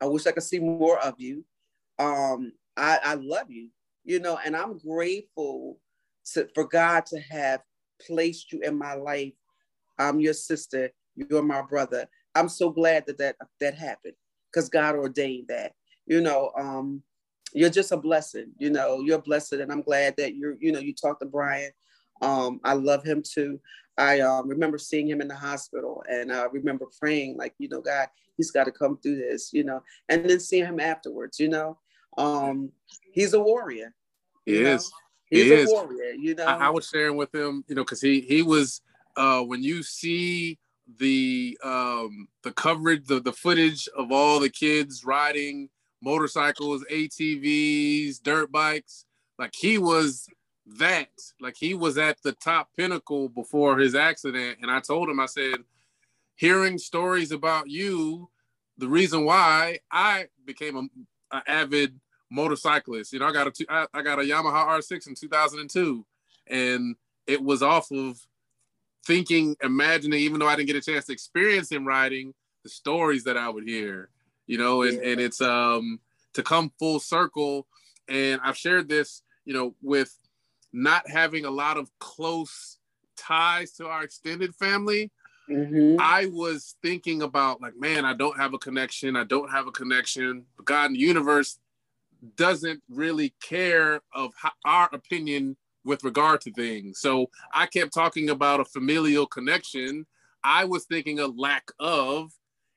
I wish I could see more of you. Um, I, I love you, you know, and I'm grateful to, for God to have placed you in my life. I'm your sister. You're my brother. I'm so glad that that, that happened because God ordained that. You know, um, you're just a blessing. You know, you're blessed, and I'm glad that you're. You know, you talked to Brian. Um, I love him too. I um, remember seeing him in the hospital and I remember praying, like, you know, God, he's got to come through this, you know, and then seeing him afterwards, you know. Um, he's a warrior. He is. He's he a is. warrior, you know. I, I, was sharing with him, you know, because he he was uh when you see the um the coverage, the, the footage of all the kids riding motorcycles, ATVs, dirt bikes, like he was that. Like he was at the top pinnacle before his accident. And I told him, I said, hearing stories about you, the reason why I became an avid motorcyclist. You know, I got a I, I got a Yamaha R6 in 2002, and it was off of thinking, imagining, even though I didn't get a chance to experience him riding, the stories that I would hear. You know, and yeah. and it's um to come full circle. And I've shared this, you know, with not having a lot of close ties to our extended family, mm-hmm. I was thinking about like, man, I don't have a connection. I don't have a connection. God in the universe doesn't really care of how, our opinion with regard to things. So I kept talking about a familial connection. I was thinking a lack of,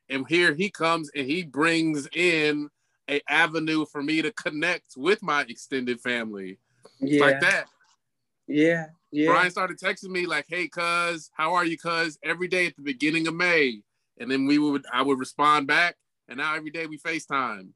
and here he comes and he brings in a avenue for me to connect with my extended family. Yeah. Like that. Yeah. Yeah. Brian started texting me like, "Hey, cuz, how are you, cuz?" Every day at the beginning of May, and then we would I would respond back, and now every day we Facetime.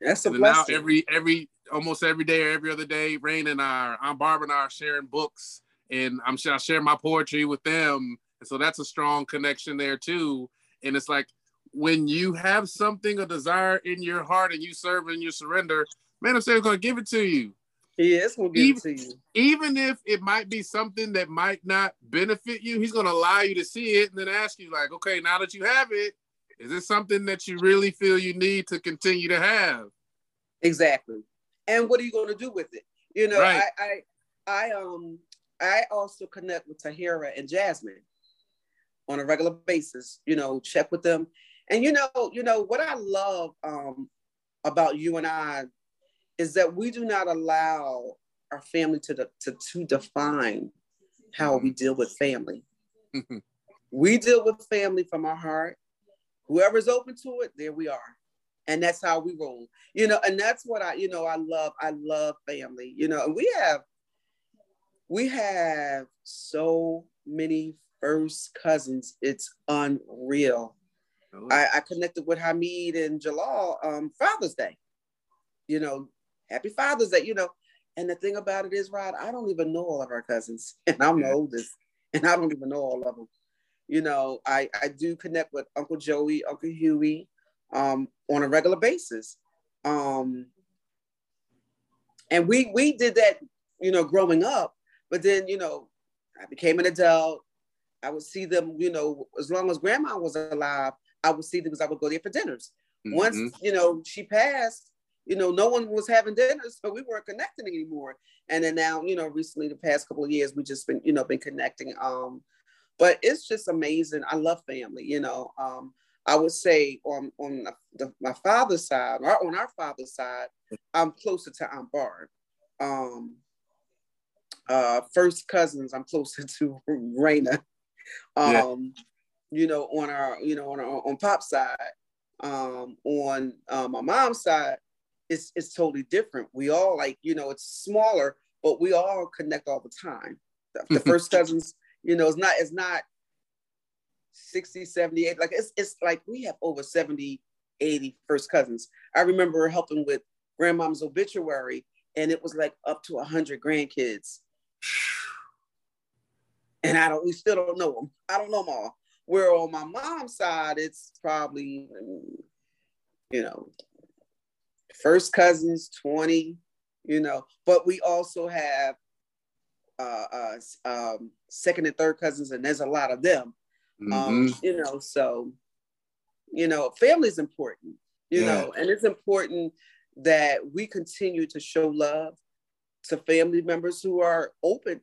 That's a blessing. Now every every almost every day or every other day, Rain and I, I'm Barb and I are sharing books, and I'm I share my poetry with them, and so that's a strong connection there too. And it's like when you have something, a desire in your heart, and you serve and you surrender, man, I'm saying gonna give it to you. He is gonna give even, to you. Even if it might be something that might not benefit you, he's gonna allow you to see it and then ask you, like, okay, now that you have it, is it something that you really feel you need to continue to have? Exactly. And what are you gonna do with it? You know, right. I, I I um I also connect with Tahira and Jasmine on a regular basis, you know, check with them. And you know, you know what I love um about you and I is that we do not allow our family to, de- to, to define how we deal with family. we deal with family from our heart. Whoever's open to it, there we are. And that's how we roll. You know, and that's what I, you know, I love, I love family, you know, and we have, we have so many first cousins. It's unreal. Oh. I, I, connected with Hamid and Jalal um, Father's Day. You know, happy Father's Day, you know. And the thing about it is, Rod, I don't even know all of our cousins, *laughs* and I'm the oldest, and I don't even know all of them. You know, I, I do connect with Uncle Joey, Uncle Huey um, on a regular basis. Um, and we we did that, you know, growing up. But then, you know, I became an adult. I would see them, you know, as long as grandma was alive, I would see them because I would go there for dinners. Mm-hmm. Once, you know, she passed, you know, no one was having dinner, so we weren't connecting anymore. And then now, you know, recently the past couple of years, we just been, you know, been connecting. Um, but it's just amazing. I love family, you know. Um, I would say on on the, my father's side, or on our father's side, I'm closer to Aunt Barb. Um, uh, first cousins, I'm closer *laughs* to Raina. Um, yeah. you know, on our, you know, on our on Pop's side, um, on uh, my mom's side, it's it's totally different. We all like, you know, it's smaller, but we all connect all the time. The, the mm-hmm. first cousins, you know, it's not it's not 60, 78. Like it's it's like we have over 70, 80 first cousins. I remember helping with grandmom's obituary, and it was like up to 100 grandkids. And I don't, we still don't know them. I don't know them all. Where on my mom's side, it's probably, you know, first cousins 20 you know but we also have uh, uh um, second and third cousins and there's a lot of them um, mm-hmm. um you know so you know family is important you yeah. know and it's important that we continue to show love to family members who are open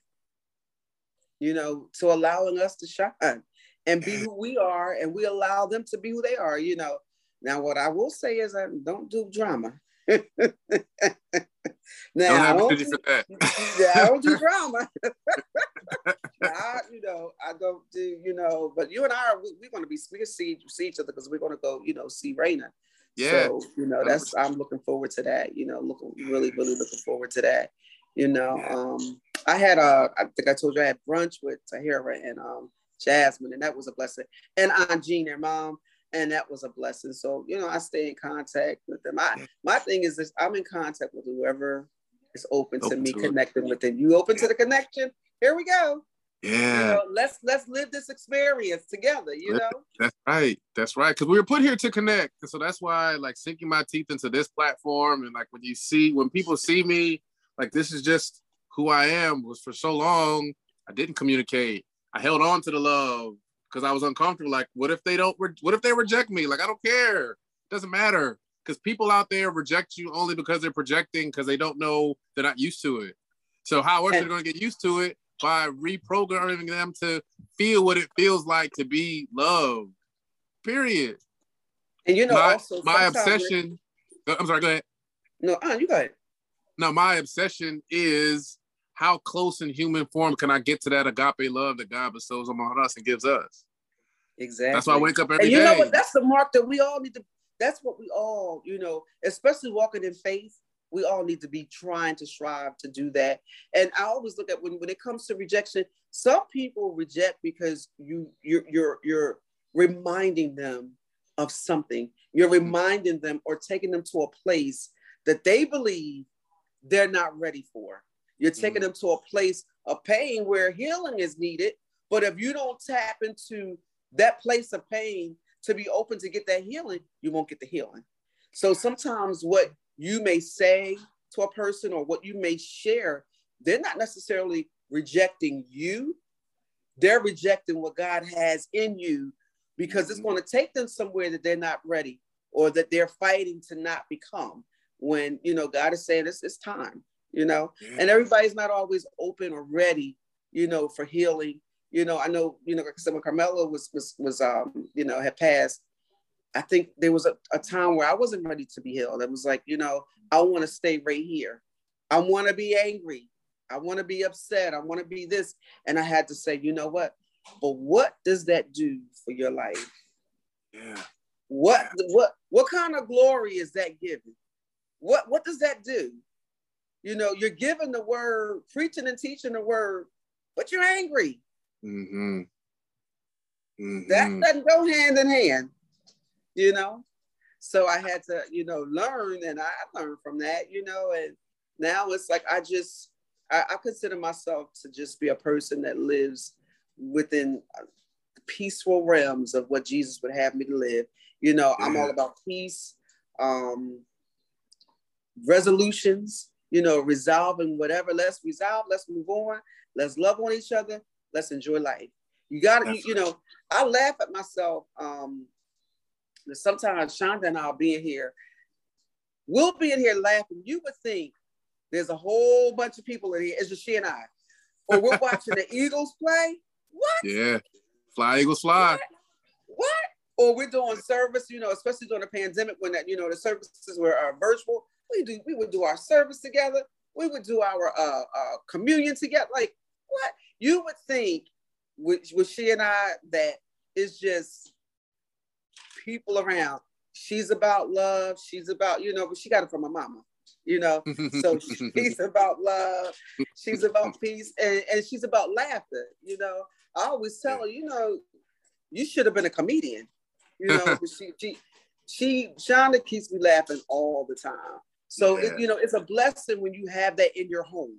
you know to allowing us to shine and be who we are and we allow them to be who they are you know now what i will say is i don't do drama *laughs* now, I don't, do, yeah, I don't do drama. *laughs* I, you know, I don't do, you know, but you and I are, we, are going to be, we see, see each other because we're going to go, you know, see Raina. Yeah. So, you know, that's, I'm looking forward to that, you know, looking, really, really looking forward to that. You know, um, I had, a, I think I told you I had brunch with Tahira and um, Jasmine, and that was a blessing. And Aunt Jean, their mom, and that was a blessing. So you know, I stay in contact with them. I, my thing is this: I'm in contact with whoever is open, open to me to connecting it. with them. You open yeah. to the connection? Here we go. Yeah. You know, let's let's live this experience together. You know. That's right. That's right. Because we were put here to connect, so that's why like sinking my teeth into this platform and like when you see when people see me, like this is just who I am. Was for so long I didn't communicate. I held on to the love because I was uncomfortable. Like, what if they don't? Re- what if they reject me? Like, I don't care. It doesn't matter because people out there reject you only because they're projecting because they don't know they're not used to it. So how else they're going to get used to it by reprogramming them to feel what it feels like to be loved. Period. And you know, my, also my obsession. I'm sorry. Go ahead. No, uh, you go ahead. No, my obsession is how close in human form can I get to that agape love that God bestows on us and gives us? Exactly. That's why I wake up every and you day. know what? That's the mark that we all need to. That's what we all, you know, especially walking in faith. We all need to be trying to strive to do that. And I always look at when, when it comes to rejection, some people reject because you you're you're you're reminding them of something. You're mm-hmm. reminding them or taking them to a place that they believe they're not ready for. You're taking mm-hmm. them to a place of pain where healing is needed. But if you don't tap into that place of pain to be open to get that healing, you won't get the healing. So sometimes what you may say to a person or what you may share, they're not necessarily rejecting you. They're rejecting what God has in you because it's mm-hmm. going to take them somewhere that they're not ready or that they're fighting to not become when you know God is saying it's, it's time, you know, yeah. and everybody's not always open or ready, you know, for healing. You know, I know, you know, like when Carmela was was was um, you know, had passed, I think there was a, a time where I wasn't ready to be healed. It was like, you know, I want to stay right here. I want to be angry. I want to be upset. I want to be this. And I had to say, you know what? But what does that do for your life? Yeah. What yeah. what what kind of glory is that giving? What what does that do? You know, you're giving the word, preaching and teaching the word, but you're angry. Mm-hmm. Mm-hmm. That doesn't go hand in hand, you know. So I had to, you know, learn, and I learned from that, you know. And now it's like I just, I, I consider myself to just be a person that lives within peaceful realms of what Jesus would have me to live. You know, I'm all about peace. Um, resolutions, you know, resolving whatever. Let's resolve, let's move on, let's love on each other, let's enjoy life. You gotta, you, you, know, I laugh at myself. Um, sometimes Shonda and I'll be in here, we'll be in here laughing. You would think there's a whole bunch of people in here, it's just she and I. Or we're *laughs* watching the Eagles play. What? Yeah. Fly Eagles fly. What? what? Or we're doing service, you know, especially during the pandemic when that, you know, the services were uh, virtual we do we would do our service together. We would do our uh, uh, communion together. Like what you would think with, with she and I that is just people around. She's about love. She's about you know, but she got it from my mama. You know, so *laughs* she's about love. She's about peace, and, and she's about laughter. You know, I always tell her, you know, you should have been a comedian. You know, *laughs* she she she Shonda keeps me laughing all the time. So yeah. it, you know, it's a blessing when you have that in your home.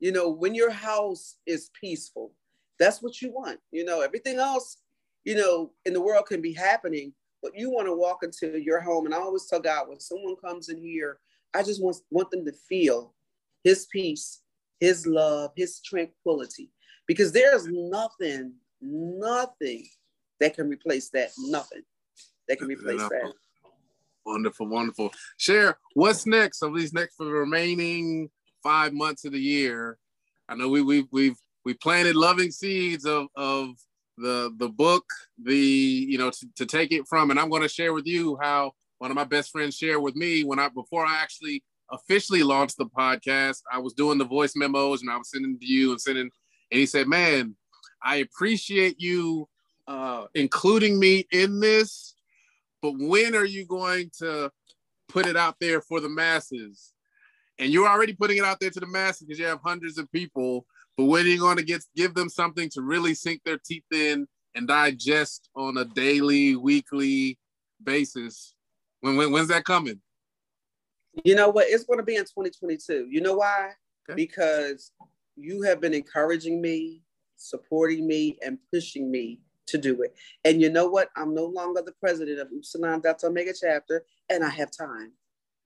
You know, when your house is peaceful, that's what you want. You know, everything else, you know, in the world can be happening, but you want to walk into your home. And I always tell God when someone comes in here, I just want want them to feel His peace, His love, His tranquility, because there's nothing, nothing that can replace that. Nothing that can replace that. Wonderful, wonderful. Share what's next of these next for the remaining five months of the year. I know we we've we've we planted loving seeds of of the the book, the you know to, to take it from, and I'm going to share with you how one of my best friends shared with me when I before I actually officially launched the podcast. I was doing the voice memos and I was sending to you and sending, and he said, "Man, I appreciate you uh, including me in this but when are you going to put it out there for the masses? And you're already putting it out there to the masses because you have hundreds of people. But when are you going to get give them something to really sink their teeth in and digest on a daily, weekly basis? When, when when's that coming? You know what? It's going to be in 2022. You know why? Okay. Because you have been encouraging me, supporting me, and pushing me to do it. And you know what? I'm no longer the president of Upsilon Delta Omega chapter, and I have time.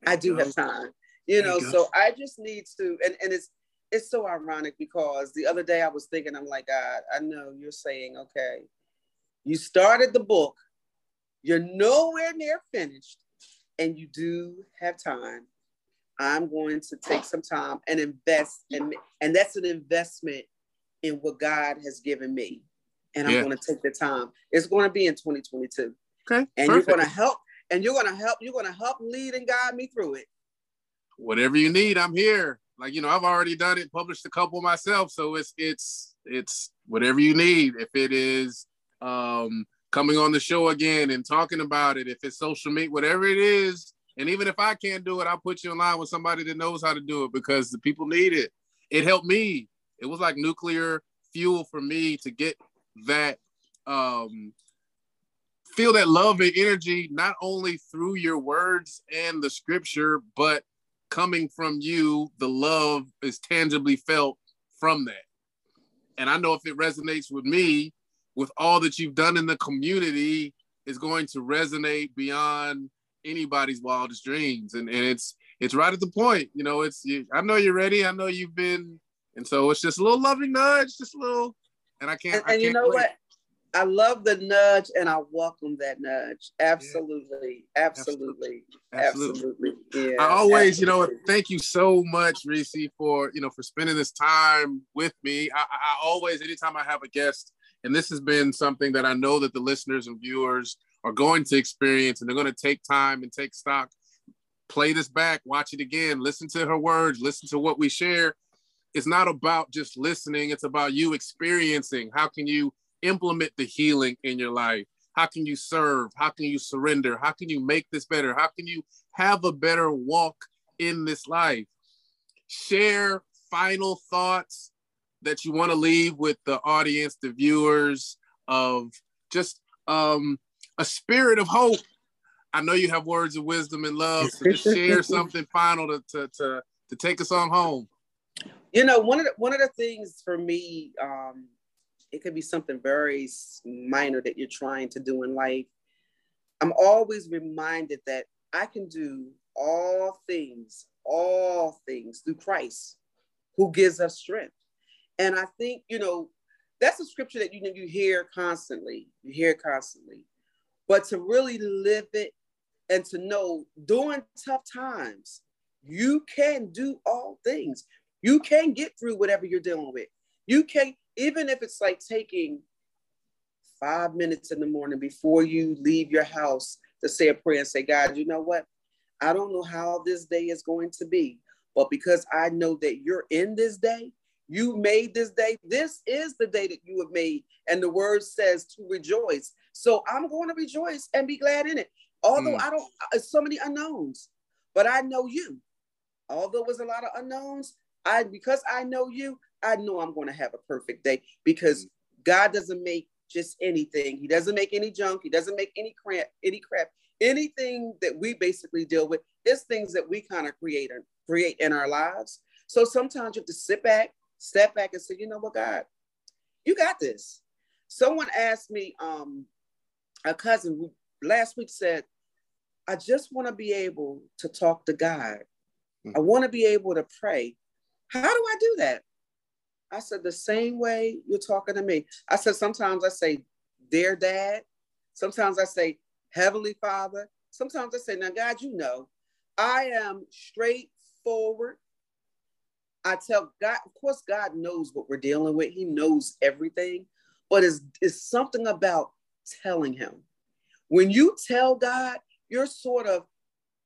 I do have time. You know, so I just need to, and, and it's it's so ironic because the other day I was thinking, I'm like, God, I know you're saying, okay, you started the book, you're nowhere near finished, and you do have time. I'm going to take some time and invest, and and that's an investment in what God has given me and I'm going to take the time. It's going to be in 2022. Okay. And perfect. you're going to help, and you're going to help. You're going to help lead and guide me through it. Whatever you need, I'm here. like you know, I've already done it, published a couple myself, so it's it's it's whatever you need. If it is um, coming on the show again and talking about it, if it's social media, whatever it is, and even if I can't do it, I'll put you in line with somebody that knows how to do it because the people need it. It helped me. It was like nuclear fuel for me to get that um, feel that love and energy not only through your words and the scripture, but coming from you, the love is tangibly felt from that. And I know if it resonates with me, with all that you've done in the community, is going to resonate beyond anybody's wildest dreams. And, and it's it's right at the point. You know, it's you, I know you're ready. I know you've been, and so it's just a little loving nudge, just a little. And I can't. And, and I can't you know wait. what? I love the nudge and I welcome that nudge. Absolutely. Yeah. Absolutely. Absolutely. Absolutely. Yeah. I always, absolutely. you know, thank you so much, Reese, for, you know, for spending this time with me. I, I always, anytime I have a guest, and this has been something that I know that the listeners and viewers are going to experience and they're going to take time and take stock. Play this back, watch it again, listen to her words, listen to what we share. It's not about just listening, it's about you experiencing. How can you implement the healing in your life? How can you serve? How can you surrender? How can you make this better? How can you have a better walk in this life? Share final thoughts that you want to leave with the audience, the viewers of just um, a spirit of hope. I know you have words of wisdom and love, so just share *laughs* something final to, to, to, to take us on home. You know, one of the, one of the things for me um, it could be something very minor that you're trying to do in life. I'm always reminded that I can do all things, all things through Christ who gives us strength. And I think, you know, that's a scripture that you know you hear constantly. You hear constantly. But to really live it and to know during tough times, you can do all things. You can get through whatever you're dealing with. You can even if it's like taking five minutes in the morning before you leave your house to say a prayer and say, God, you know what? I don't know how this day is going to be, but because I know that you're in this day, you made this day. This is the day that you have made. And the word says to rejoice. So I'm going to rejoice and be glad in it. Although mm. I don't, uh, so many unknowns, but I know you. Although it was a lot of unknowns, I because I know you, I know I'm going to have a perfect day because God doesn't make just anything. He doesn't make any junk. He doesn't make any crap, any crap. Anything that we basically deal with is things that we kind of create and create in our lives. So sometimes you have to sit back, step back, and say, you know what, God, you got this. Someone asked me, um, a cousin who last week said, I just want to be able to talk to God. I want to be able to pray. How do I do that? I said, the same way you're talking to me. I said, sometimes I say, dear dad. Sometimes I say, Heavenly Father. Sometimes I say, now, God, you know, I am straightforward. I tell God, of course, God knows what we're dealing with. He knows everything, but it's, it's something about telling Him. When you tell God, you're sort of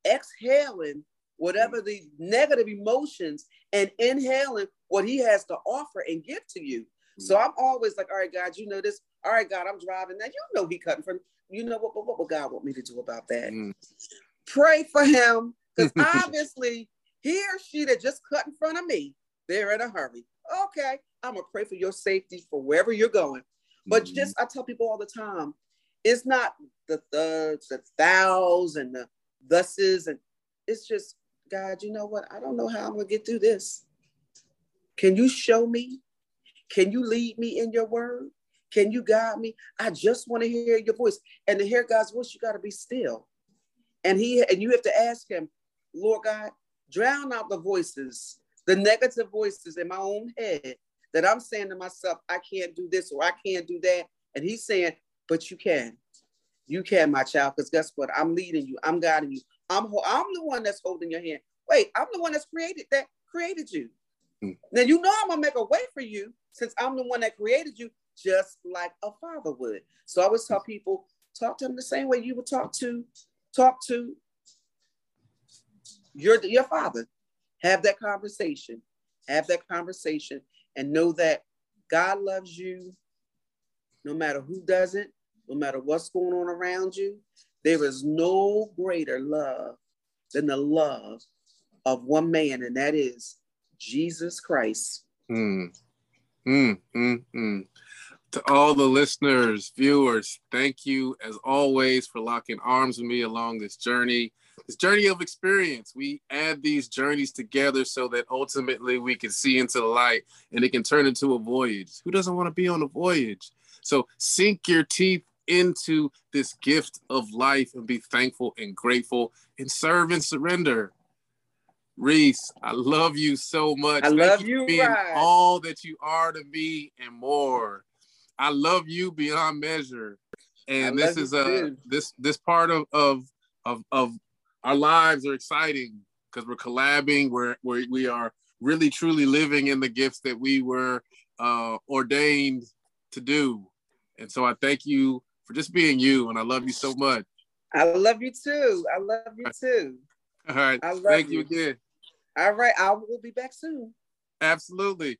exhaling whatever the negative emotions and inhaling what he has to offer and give to you. Mm-hmm. So I'm always like, all right, God, you know this. All right, God, I'm driving now. You know he cutting from. You know what? What, what would God want me to do about that? Mm-hmm. Pray for him because *laughs* obviously he or she that just cut in front of me, they're in a hurry. Okay, I'm gonna pray for your safety for wherever you're going. But mm-hmm. just I tell people all the time, it's not the thuds, the thous, and the thuses, and it's just God. You know what? I don't know how I'm gonna get through this. Can you show me? Can you lead me in your word? Can you guide me? I just want to hear your voice. And to hear God's voice, you got to be still. And he and you have to ask him, Lord God, drown out the voices, the negative voices in my own head that I'm saying to myself, I can't do this or I can't do that. And he's saying, but you can. You can, my child, because guess what? I'm leading you. I'm guiding you. I'm, I'm the one that's holding your hand. Wait, I'm the one that's created that created you. Mm. Now you know I'm gonna make a way for you since I'm the one that created you, just like a father would. So I always tell people, talk to them the same way you would talk to talk to your your father. have that conversation. Have that conversation and know that God loves you no matter who doesn't, no matter what's going on around you. There is no greater love than the love of one man, and that is Jesus Christ. Mm. Mm, mm, mm. To all the listeners, viewers, thank you as always for locking arms with me along this journey, this journey of experience. We add these journeys together so that ultimately we can see into the light and it can turn into a voyage. Who doesn't want to be on a voyage? So sink your teeth into this gift of life and be thankful and grateful and serve and surrender. Reese, I love you so much. I Thank love you, being all that you are to me and more. I love you beyond measure. And I this is a uh, this this part of of of of our lives are exciting because we're collabing. We're, we're we are really truly living in the gifts that we were uh, ordained to do. And so I thank you for just being you, and I love you so much. I love you too. I love you too. All right. I love thank you. you again. All right. I will be back soon. Absolutely.